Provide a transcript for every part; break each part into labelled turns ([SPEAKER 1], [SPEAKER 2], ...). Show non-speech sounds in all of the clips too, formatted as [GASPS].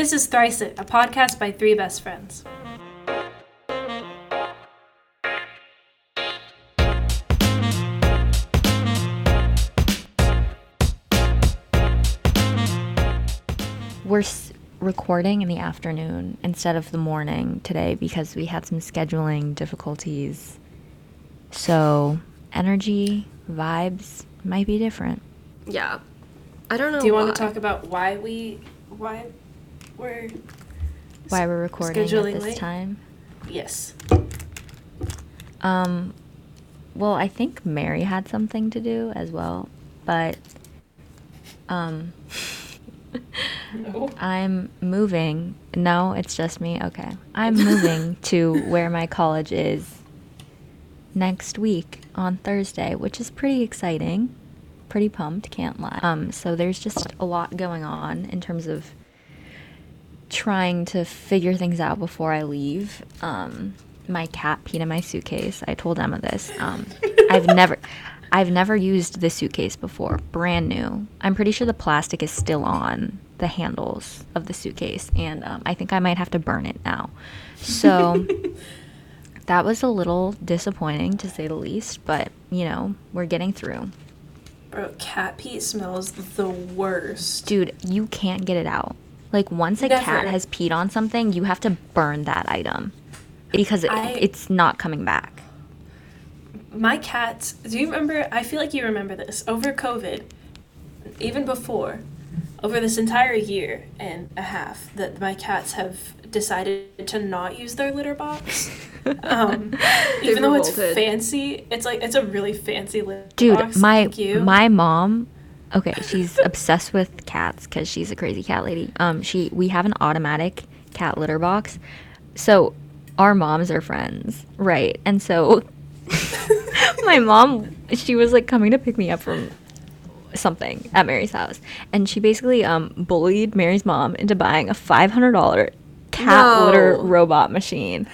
[SPEAKER 1] This is Thrice It, a podcast by three best friends.
[SPEAKER 2] We're s- recording in the afternoon instead of the morning today because we had some scheduling difficulties. So, energy, vibes might be different.
[SPEAKER 3] Yeah. I don't know.
[SPEAKER 1] Do you want to talk about why we why we're
[SPEAKER 2] Why we're recording at this
[SPEAKER 1] late?
[SPEAKER 2] time.
[SPEAKER 1] yes.
[SPEAKER 2] Um, well, I think Mary had something to do as well, but um,
[SPEAKER 1] No. [LAUGHS]
[SPEAKER 2] I'm moving. No, it's just me. Okay. I'm moving [LAUGHS] to where my college is next week on Thursday, which is pretty exciting. Pretty pumped, can't lie. Um, so there's just a lot going on in terms of trying to figure things out before I leave. Um, my cat peed in my suitcase. I told Emma this. Um, [LAUGHS] I've never, I've never used this suitcase before. Brand new. I'm pretty sure the plastic is still on the handles of the suitcase, and um, I think I might have to burn it now. So [LAUGHS] that was a little disappointing to say the least, but you know we're getting through.
[SPEAKER 1] Bro, cat pee smells the worst.
[SPEAKER 2] Dude, you can't get it out. Like once a cat has peed on something, you have to burn that item because it,
[SPEAKER 1] I-
[SPEAKER 2] it's not coming back.
[SPEAKER 1] My cats, do you remember? I feel like you remember this. Over COVID, even before, over this entire year and a half, that my cats have decided to not use their litter box. [LAUGHS] Um, even though it's fancy, it's like it's a really fancy litter
[SPEAKER 2] Dude,
[SPEAKER 1] box.
[SPEAKER 2] my
[SPEAKER 1] Thank you.
[SPEAKER 2] my mom, okay, she's [LAUGHS] obsessed with cats because she's a crazy cat lady. Um, she we have an automatic cat litter box, so our moms are friends, right? And so [LAUGHS] my mom, she was like coming to pick me up from something at Mary's house, and she basically um bullied Mary's mom into buying a five hundred dollar cat litter robot machine.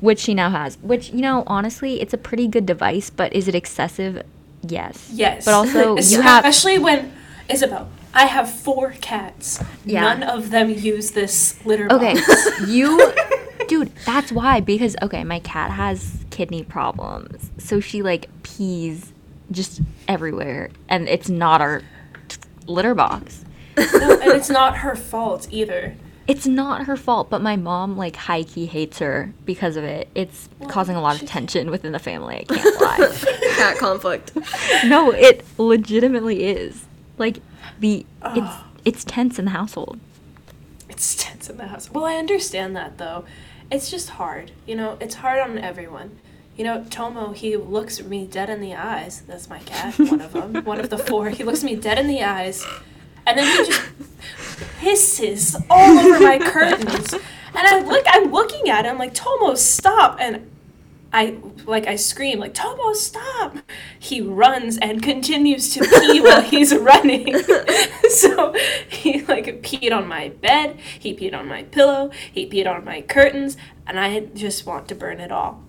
[SPEAKER 2] Which she now has. Which, you know, honestly, it's a pretty good device, but is it excessive? Yes.
[SPEAKER 1] Yes.
[SPEAKER 2] But also, [LAUGHS] you have.
[SPEAKER 1] especially when Isabelle, I have four cats.
[SPEAKER 2] Yeah.
[SPEAKER 1] None of them use this litter box.
[SPEAKER 2] Okay, [LAUGHS] you. [LAUGHS] Dude, that's why. Because, okay, my cat has kidney problems. So she, like, pees just everywhere. And it's not our litter box.
[SPEAKER 1] no, and it's not her fault either.
[SPEAKER 2] It's not her fault, but my mom, like, high key hates her because of it. It's causing a lot of tension within the family. I can't [LAUGHS] lie.
[SPEAKER 3] cat conflict?
[SPEAKER 2] no, it legitimately is. Like, the. It's. It's tense in the household.
[SPEAKER 1] It's tense in the house. Well, I understand that though. It's just hard. You know, it's hard on everyone. You know, Tomo, he looks me dead in the eyes. That's my cat, one of them, one of the four. He looks me dead in the eyes, and then he just pisses all over my curtains. And I look, I'm looking at him like, Tomo, stop! And I like I scream like Tomo stop. He runs and continues to pee [LAUGHS] while he's running. [LAUGHS] so he like peed on my bed, he peed on my pillow, he peed on my curtains, and I just want to burn it all.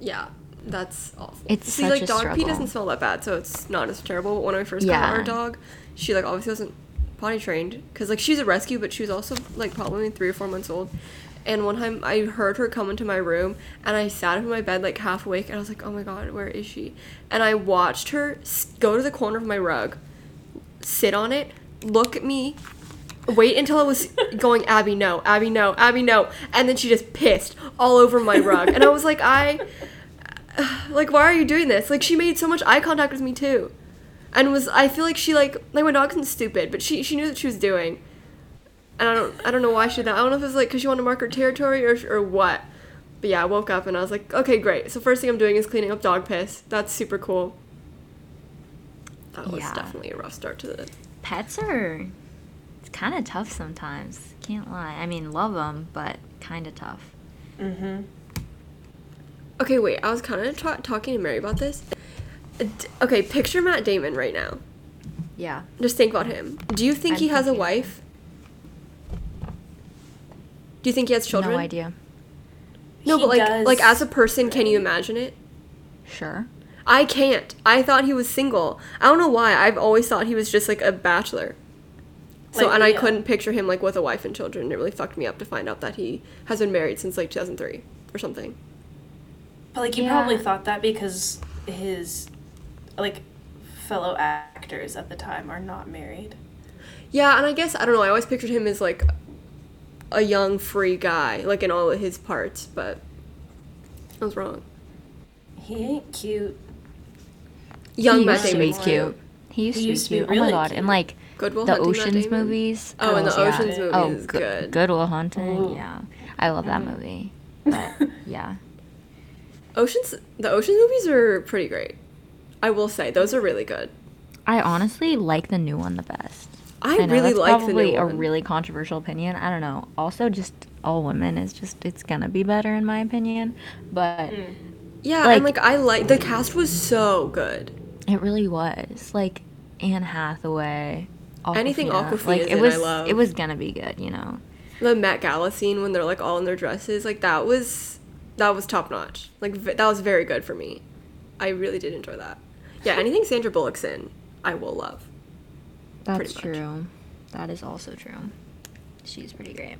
[SPEAKER 3] Yeah, that's awful.
[SPEAKER 2] It's
[SPEAKER 3] See,
[SPEAKER 2] such
[SPEAKER 3] like
[SPEAKER 2] a
[SPEAKER 3] dog pee doesn't smell that bad, so it's not as terrible. But when I first
[SPEAKER 2] Yeah.
[SPEAKER 3] got our dog, she like obviously wasn't potty trained because like she's a rescue, but she was also like probably three or four months old. And one time I heard her come into my room, and I sat up in my bed like half awake, and I was like, "Oh my god, where is she?" And I watched her go to the corner of my rug, sit on it, look at me, wait until I was [LAUGHS] going, Abby, no, Abby, no, Abby, no, and then she just pissed all over my rug, and I was like, I, [SIGHS] like, why are you doing this? Like, she made so much eye contact with me too, and was I feel like she like like my dog isn't stupid, but she she knew what she was doing, and I don't I don't know why she did that. I don't know if it was like because she wanted to mark her territory or or what. But yeah, I woke up and I was like, okay, great. So first thing I'm doing is cleaning up dog piss. That's super cool. That was
[SPEAKER 2] Yeah.
[SPEAKER 3] definitely a rough start to the
[SPEAKER 2] Pets are. It's kind of tough sometimes. Can't lie. I mean, love them, but kind of tough.
[SPEAKER 1] Mm-hmm.
[SPEAKER 3] Okay, wait. I was kind of ta- talking to Mary about this. D- Okay, picture Matt Damon right now.
[SPEAKER 2] Yeah.
[SPEAKER 3] Just think about him. Do you think
[SPEAKER 2] I'm
[SPEAKER 3] he has a wife? Do you think he has children?
[SPEAKER 2] No idea.
[SPEAKER 3] No,
[SPEAKER 1] He
[SPEAKER 3] but like
[SPEAKER 1] does.
[SPEAKER 3] like as a person, can you imagine it?
[SPEAKER 2] Sure.
[SPEAKER 3] I can't. I thought he was single. I don't know why. I've always thought he was just like a bachelor. So
[SPEAKER 1] Like,
[SPEAKER 3] and I
[SPEAKER 1] yeah.
[SPEAKER 3] couldn't picture him like with a wife and children. It really fucked me up to find out that he has been married since like 2003 or something.
[SPEAKER 1] But like you
[SPEAKER 2] Yeah.
[SPEAKER 1] probably thought that because his like fellow actors at the time are not married.
[SPEAKER 3] Yeah, and I guess I don't know. I always pictured him as like a young free guy, like in all of his parts, but I was wrong.
[SPEAKER 1] He ain't cute.
[SPEAKER 3] Young
[SPEAKER 2] he
[SPEAKER 3] Matt
[SPEAKER 2] used to be
[SPEAKER 3] cute.
[SPEAKER 2] cute. He used,
[SPEAKER 1] He
[SPEAKER 2] to,
[SPEAKER 1] used to
[SPEAKER 2] be
[SPEAKER 1] be
[SPEAKER 2] cute. oh my god!
[SPEAKER 1] cute.
[SPEAKER 2] And like Good
[SPEAKER 3] Will the
[SPEAKER 2] Ocean's movies.
[SPEAKER 3] Oh, and the
[SPEAKER 2] yeah.
[SPEAKER 3] Ocean's movie
[SPEAKER 2] Oh,
[SPEAKER 3] is
[SPEAKER 2] Good-
[SPEAKER 3] good.
[SPEAKER 2] Goodwill Hunting.
[SPEAKER 1] Ooh.
[SPEAKER 2] Yeah, I love that
[SPEAKER 1] Mhm.
[SPEAKER 2] movie. [LAUGHS] But yeah,
[SPEAKER 3] Ocean's the Ocean movies are pretty great. I will say those are really good.
[SPEAKER 2] I honestly like the new one the best.
[SPEAKER 3] I,
[SPEAKER 2] know
[SPEAKER 3] really
[SPEAKER 2] that's
[SPEAKER 3] like the
[SPEAKER 2] probably
[SPEAKER 3] new
[SPEAKER 2] a
[SPEAKER 3] one.
[SPEAKER 2] really controversial opinion. I don't know. Also, just all women is just it's gonna be better in my opinion. But
[SPEAKER 1] Mm.
[SPEAKER 3] yeah,
[SPEAKER 2] like-
[SPEAKER 3] and like I like the cast was so good.
[SPEAKER 2] it really was like Anne Hathaway.
[SPEAKER 3] Anything
[SPEAKER 2] Awkwafina,
[SPEAKER 3] Awkwafina's
[SPEAKER 2] like
[SPEAKER 3] in,
[SPEAKER 2] it
[SPEAKER 3] I
[SPEAKER 2] was
[SPEAKER 3] love.
[SPEAKER 2] it was gonna be good, you know.
[SPEAKER 3] The Met Gala scene when they're like all in their dresses, like that was that was top notch. Like v- that was very good for me. I really did enjoy that. Yeah, anything Sandra Bullock's in, I will love.
[SPEAKER 2] That's
[SPEAKER 3] Pretty
[SPEAKER 2] true. That is also true. She's pretty great.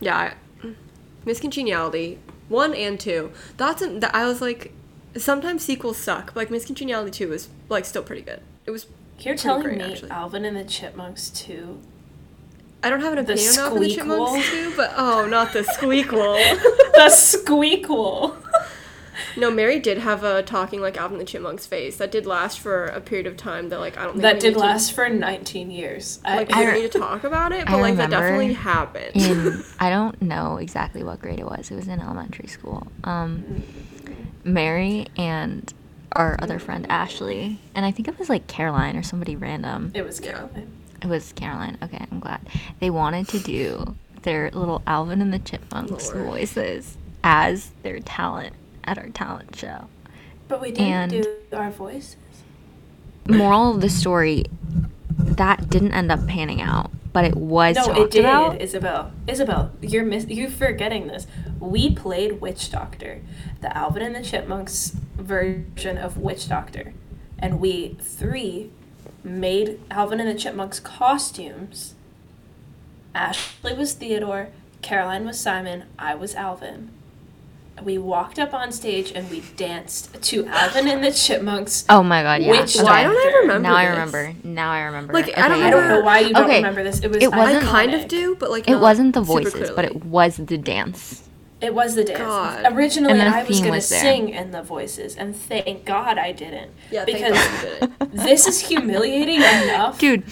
[SPEAKER 3] Yeah, I, Miss Congeniality one and two. That's an, that I was like, sometimes sequels suck. But like Miss Congeniality two was like still pretty good. It was.
[SPEAKER 1] You're telling
[SPEAKER 3] great,
[SPEAKER 1] me
[SPEAKER 3] actually.
[SPEAKER 1] Alvin and the Chipmunks too?
[SPEAKER 3] I don't have an opinion on the Chipmunks
[SPEAKER 1] squeakquel?
[SPEAKER 3] two, but oh, not the squeakquel. [LAUGHS]
[SPEAKER 1] the squeakquel.
[SPEAKER 3] No, Mary did have a talking like Alvin and the Chipmunks face that did last for a period of time. That like I don't think
[SPEAKER 1] that did
[SPEAKER 3] need to-
[SPEAKER 1] last for 19 years. I-
[SPEAKER 3] Like we don't need to talk about it, but
[SPEAKER 2] I
[SPEAKER 3] like that definitely happened.
[SPEAKER 2] in [LAUGHS] I don't know exactly what grade it was. It was in elementary school. Um, Mary and our other friend Ashley, and I think it was like Caroline or somebody random.
[SPEAKER 1] it was Caroline.
[SPEAKER 2] It was Caroline. Okay, I'm glad. They wanted to do their little Alvin and the Chipmunks
[SPEAKER 3] Lord.
[SPEAKER 2] voices as their talent at our talent show.
[SPEAKER 1] But we didn't
[SPEAKER 2] And-
[SPEAKER 1] do our voices.
[SPEAKER 2] Moral of the story, that didn't end up panning out, but it was
[SPEAKER 1] No,
[SPEAKER 2] talked
[SPEAKER 1] it did,
[SPEAKER 2] about.
[SPEAKER 1] Isabelle. Isabelle, you're miss- you're forgetting this. We played Witch Doctor, the Alvin and the Chipmunks version of Witch Doctor, and we three made Alvin and the Chipmunks costumes. Ashley was Theodore, Caroline was Simon, I was Alvin. We walked up on stage and we danced to Alvin and the Chipmunks.
[SPEAKER 2] Oh my god, yeah.
[SPEAKER 1] Which
[SPEAKER 2] okay.
[SPEAKER 3] Why don't I remember
[SPEAKER 2] Now I remember. Now I remember.
[SPEAKER 3] Like, I don't
[SPEAKER 2] Okay,
[SPEAKER 1] I don't know why you don't
[SPEAKER 2] Okay,
[SPEAKER 1] remember this. It was
[SPEAKER 2] it
[SPEAKER 3] I
[SPEAKER 2] wasn't-
[SPEAKER 3] kind of do, but like
[SPEAKER 2] It wasn't the voices, but it was the dance.
[SPEAKER 1] It was the dance.
[SPEAKER 3] God.
[SPEAKER 1] Originally,
[SPEAKER 2] the
[SPEAKER 1] I was
[SPEAKER 2] theme
[SPEAKER 1] going to sing in the voices, and thank God I didn't.
[SPEAKER 3] Yeah, thank
[SPEAKER 1] because
[SPEAKER 3] God you did it.
[SPEAKER 1] this is humiliating [LAUGHS] enough.
[SPEAKER 2] Dude,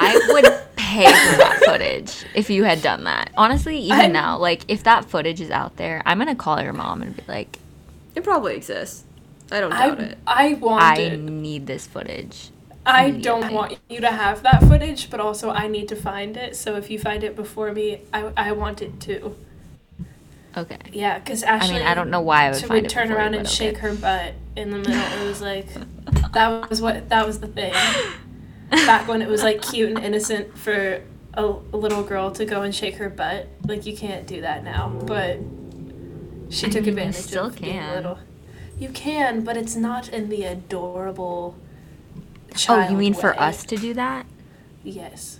[SPEAKER 2] I would pay for that footage if you had done that. Honestly, even
[SPEAKER 1] I'm-
[SPEAKER 2] now, like if that footage is out there, I'm gonna call your mom and be like,
[SPEAKER 3] It probably exists. I don't doubt
[SPEAKER 1] I,
[SPEAKER 3] it.
[SPEAKER 1] I want
[SPEAKER 2] I
[SPEAKER 1] it.
[SPEAKER 2] need this footage.
[SPEAKER 1] I don't want you to have that footage, but also I need to find it. So if you find it before me, I, I want it too.
[SPEAKER 2] Okay.
[SPEAKER 1] Yeah, because Ashley.
[SPEAKER 2] I mean, I don't know why I would
[SPEAKER 1] she
[SPEAKER 2] find
[SPEAKER 1] would
[SPEAKER 2] it
[SPEAKER 1] turn
[SPEAKER 2] before you,
[SPEAKER 1] around and
[SPEAKER 2] but
[SPEAKER 1] shake her butt in the middle. It was like [LAUGHS] that was what that was the thing. [LAUGHS] Back when it was like cute and innocent for a, a little girl to go and shake her butt, like you can't do that now. But she
[SPEAKER 2] I
[SPEAKER 1] took
[SPEAKER 2] mean, you
[SPEAKER 1] advantage
[SPEAKER 2] still
[SPEAKER 1] of being
[SPEAKER 2] can.
[SPEAKER 1] little. You can, but it's not in the adorable.
[SPEAKER 2] Oh, you mean for us to do that?
[SPEAKER 1] Yes.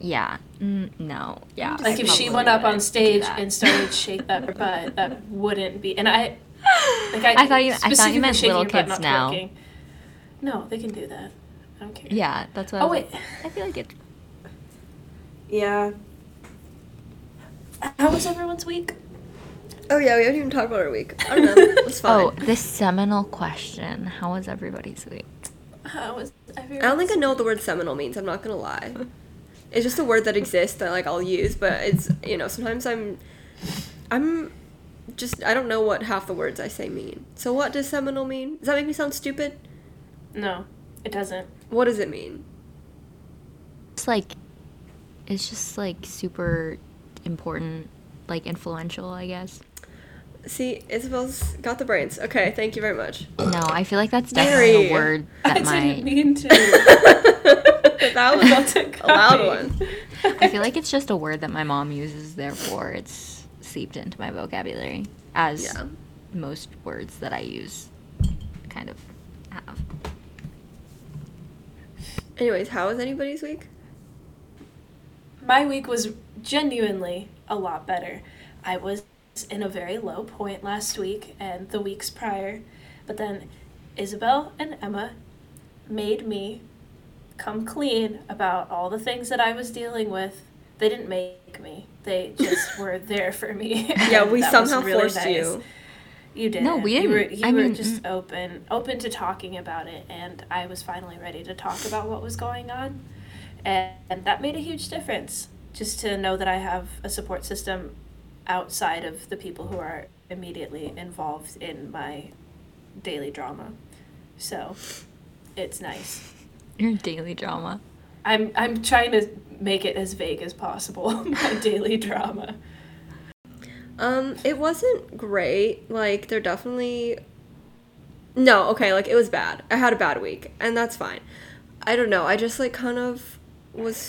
[SPEAKER 2] Yeah. Mm, no. Yeah.
[SPEAKER 1] Like
[SPEAKER 2] I
[SPEAKER 1] if she went up on stage and started shake that [LAUGHS] butt, that wouldn't be. And I, like I,
[SPEAKER 2] I thought you- I thought you meant little kids now.
[SPEAKER 1] twerking. No, they can do that. I don't care.
[SPEAKER 2] Yeah, that's what. I
[SPEAKER 1] Oh
[SPEAKER 2] was
[SPEAKER 1] wait.
[SPEAKER 2] like. I feel like it.
[SPEAKER 1] Yeah. How was everyone's week?
[SPEAKER 3] Oh yeah, we haven't even talked about our week. I don't know. [LAUGHS] It's fine.
[SPEAKER 2] Oh, this seminal question. How was everybody's week?
[SPEAKER 1] How was everyone's
[SPEAKER 3] I don't think I know what the word seminal means. I'm not gonna lie. It's just a word that exists that like I'll use, but it's you know sometimes I'm, I'm, just I don't know what half the words I say mean. So what does seminal mean? Does that make me sound stupid?
[SPEAKER 1] No, it doesn't.
[SPEAKER 3] What does it mean?
[SPEAKER 2] It's like, it's just like super important, like influential, I guess.
[SPEAKER 3] See, Isabelle's got the brains. Okay, thank you very much.
[SPEAKER 2] No, I feel like that's definitely
[SPEAKER 3] Mary.
[SPEAKER 2] a word [LAUGHS]
[SPEAKER 1] I
[SPEAKER 2] that
[SPEAKER 1] didn't
[SPEAKER 2] might.
[SPEAKER 1] mean to. [LAUGHS]
[SPEAKER 3] that was
[SPEAKER 1] That's a
[SPEAKER 3] a loud one.
[SPEAKER 2] I feel like it's just a word that my mom uses, therefore it's seeped into my vocabulary, as
[SPEAKER 3] Yeah.
[SPEAKER 2] most words that I use kind of have.
[SPEAKER 3] Anyways, how was anybody's week?
[SPEAKER 1] My week was genuinely a lot better. I was in a very low point last week and the weeks prior, but then Isabelle and Emma made me come clean about all the things that I was dealing with. They didn't make me. They just [LAUGHS] were there for me.
[SPEAKER 3] Yeah, we [LAUGHS] somehow
[SPEAKER 1] really
[SPEAKER 3] forced
[SPEAKER 1] nice.
[SPEAKER 3] you.
[SPEAKER 1] You did.
[SPEAKER 2] No, we
[SPEAKER 1] You were,
[SPEAKER 2] didn't.
[SPEAKER 1] you
[SPEAKER 2] I
[SPEAKER 1] were
[SPEAKER 2] mean,
[SPEAKER 1] just
[SPEAKER 2] mm.
[SPEAKER 1] open, open to talking about it, and I was finally ready to talk about what was going on, and, and that made a huge difference. Just to know that I have a support system outside of the people who are immediately involved in my daily drama, so it's nice. [LAUGHS]
[SPEAKER 2] Your daily drama.
[SPEAKER 1] I'm I'm trying to make it as vague as possible. [LAUGHS] my daily drama.
[SPEAKER 3] Um, it wasn't great. Like, there definitely. No, okay, like, it was bad. I had a bad week, and that's fine. I don't know. I just, like, kind of was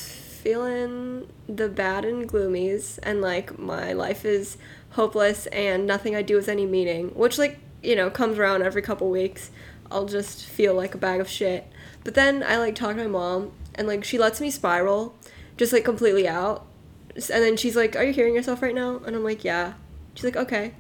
[SPEAKER 3] feeling the bad and gloomies, and, like, my life is hopeless, and nothing I do has any meaning, which, like, you know, comes around every couple weeks. I'll just feel like a bag of shit. But then I, like, talk to my mom, and, like, she lets me spiral, just, like, completely out. And then she's like, Are you hearing yourself right now? And I'm like, Yeah. She's like, Okay.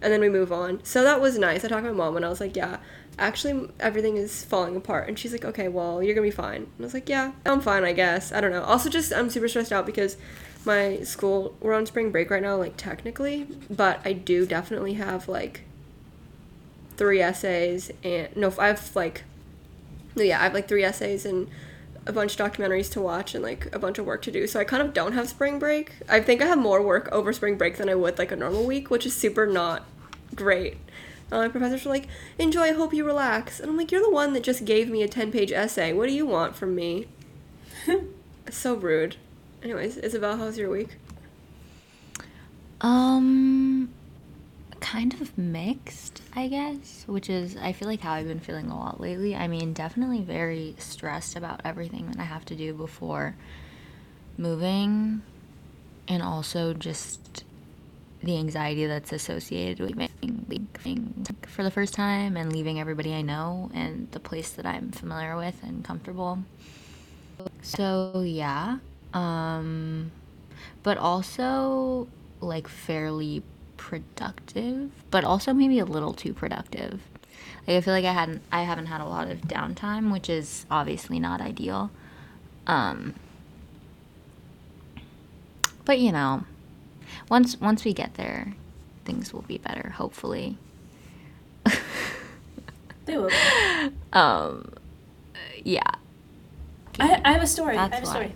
[SPEAKER 3] And then we move on. So that was nice. I talked to my mom and I was like, Yeah, actually, everything is falling apart. And she's like, Okay, well, you're gonna be fine. And I was like, Yeah, I'm fine, I guess. I don't know. Also, just, I'm super stressed out because my school, we're on spring break right now, like, technically. But I do definitely have, like, three essays and, no, I have, like, yeah, I have, like, three essays and a bunch of documentaries to watch and like a bunch of work to do. So I kind of don't have spring break. I think I have more work over spring break than I would like a normal week, which is super not great. Uh, my professors were like, "Enjoy. I hope you relax." And I'm like, "You're the one that just gave me a 10-page essay. What do you want from me?" [LAUGHS] so rude. Anyways, Isabelle, how's your week?
[SPEAKER 2] Um, kind of mixed, I guess, which is, I feel like how I've been feeling a lot lately. I mean, definitely very stressed about everything that I have to do before moving, and also just the anxiety that's associated with leaving for the first time and leaving everybody I know and the place that I'm familiar with and comfortable. So, yeah. Um, but also like fairly productive, but also maybe a little too productive. Like I feel like I hadn't I haven't had a lot of downtime, which is obviously not ideal. Um but you know, once once we get there, things will be better, hopefully.
[SPEAKER 1] They will. [LAUGHS]
[SPEAKER 2] Um yeah.
[SPEAKER 1] I, I have a story. I
[SPEAKER 2] That's
[SPEAKER 1] have a
[SPEAKER 2] why.
[SPEAKER 1] story.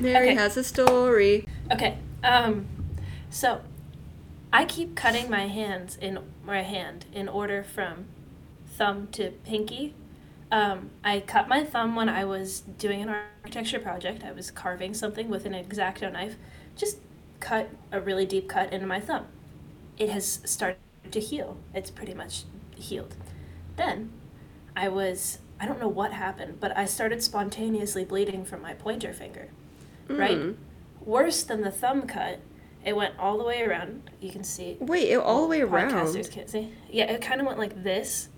[SPEAKER 3] Mary
[SPEAKER 1] Okay.
[SPEAKER 3] has a story.
[SPEAKER 1] Okay. Um, so I keep cutting my hands in my hand in order from thumb to pinky. Um, I cut my thumb when I was doing an architecture project. I was carving something with an X-Acto knife. Just cut a really deep cut into my thumb. It has started to heal. It's pretty much healed. Then I was I don't know what happened, but I started spontaneously bleeding from my pointer finger. Right?
[SPEAKER 3] Mm.
[SPEAKER 1] worse than the thumb cut. It went all the way around. You can see.
[SPEAKER 3] Wait, it all the way around.
[SPEAKER 1] Podcasters can't see. Yeah, it kind of went like this.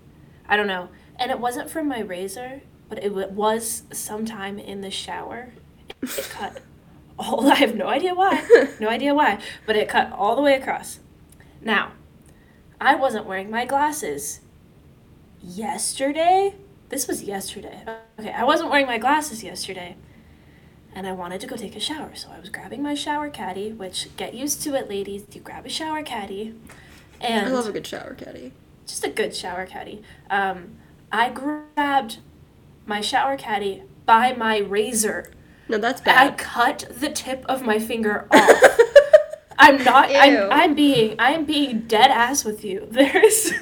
[SPEAKER 1] I don't know. And it wasn't from my razor, but it was sometime in the shower. It cut [LAUGHS] all. I have no idea why. No idea why. But it cut all the way across. Now, I wasn't wearing my glasses yesterday. This was yesterday. Okay, I wasn't wearing my glasses yesterday and I wanted to go take a shower. So I was grabbing my shower caddy, which get used to it, ladies. You grab a shower caddy, and
[SPEAKER 3] I love a good shower caddy.
[SPEAKER 1] just a good shower caddy. Um, I grabbed my shower caddy by my razor.
[SPEAKER 3] No, that's bad.
[SPEAKER 1] I cut the tip of my finger off. [LAUGHS] I'm not.
[SPEAKER 3] Ew.
[SPEAKER 1] I'm. I'm being. I'm being dead ass with you. [LAUGHS] There's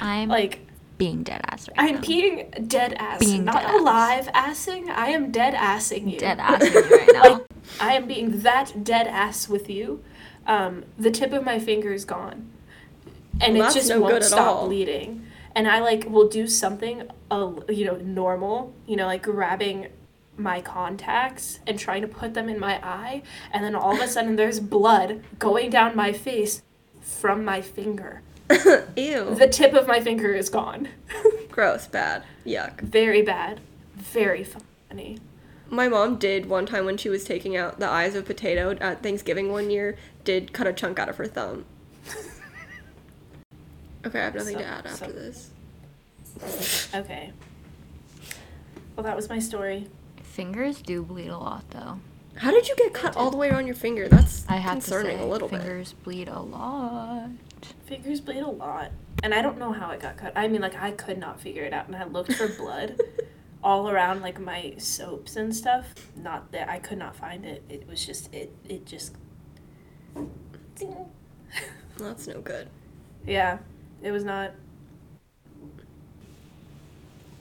[SPEAKER 2] I'm
[SPEAKER 1] like
[SPEAKER 2] being dead ass right
[SPEAKER 1] I'm
[SPEAKER 2] now.
[SPEAKER 1] being dead ass,
[SPEAKER 2] Being
[SPEAKER 1] not
[SPEAKER 2] dead ass.
[SPEAKER 1] alive assing. I am dead assing you.
[SPEAKER 2] dead [LAUGHS] ass right now.
[SPEAKER 1] Like, I am being that dead ass with you. Um, the tip of my finger is gone, and
[SPEAKER 3] Well,
[SPEAKER 1] it just
[SPEAKER 3] no
[SPEAKER 1] won't
[SPEAKER 3] good at
[SPEAKER 1] stop
[SPEAKER 3] all.
[SPEAKER 1] bleeding. And I like will do something, uh, you know, normal. You know, like grabbing my contacts and trying to put them in my eye, and then all of a sudden there's blood going down my face from my finger. [COUGHS]
[SPEAKER 3] Ew.
[SPEAKER 1] The tip of my finger is gone. [LAUGHS]
[SPEAKER 3] Gross, bad, yuck.
[SPEAKER 1] Very bad. Very funny.
[SPEAKER 3] My mom did one time when she was taking out the eyes of a potato at Thanksgiving one year, did cut a chunk out of her thumb. [LAUGHS] Okay, I have nothing
[SPEAKER 1] So-
[SPEAKER 3] to add after
[SPEAKER 1] so-
[SPEAKER 3] this.
[SPEAKER 1] Okay. Well, that was my story.
[SPEAKER 2] Fingers do bleed a lot, though.
[SPEAKER 3] How did you get cut all the way around your finger? That's
[SPEAKER 2] I have
[SPEAKER 3] concerning
[SPEAKER 2] to say,
[SPEAKER 3] a little bit.
[SPEAKER 2] fingers bleed a lot.
[SPEAKER 1] Fingers bleed a lot. And I don't know how it got cut. I mean, like, I could not figure it out. And I looked for blood [LAUGHS] all around, like, my soaps and stuff. Not that I could not find it. It was just, it, it just. [LAUGHS]
[SPEAKER 3] That's no good.
[SPEAKER 1] Yeah, it was not.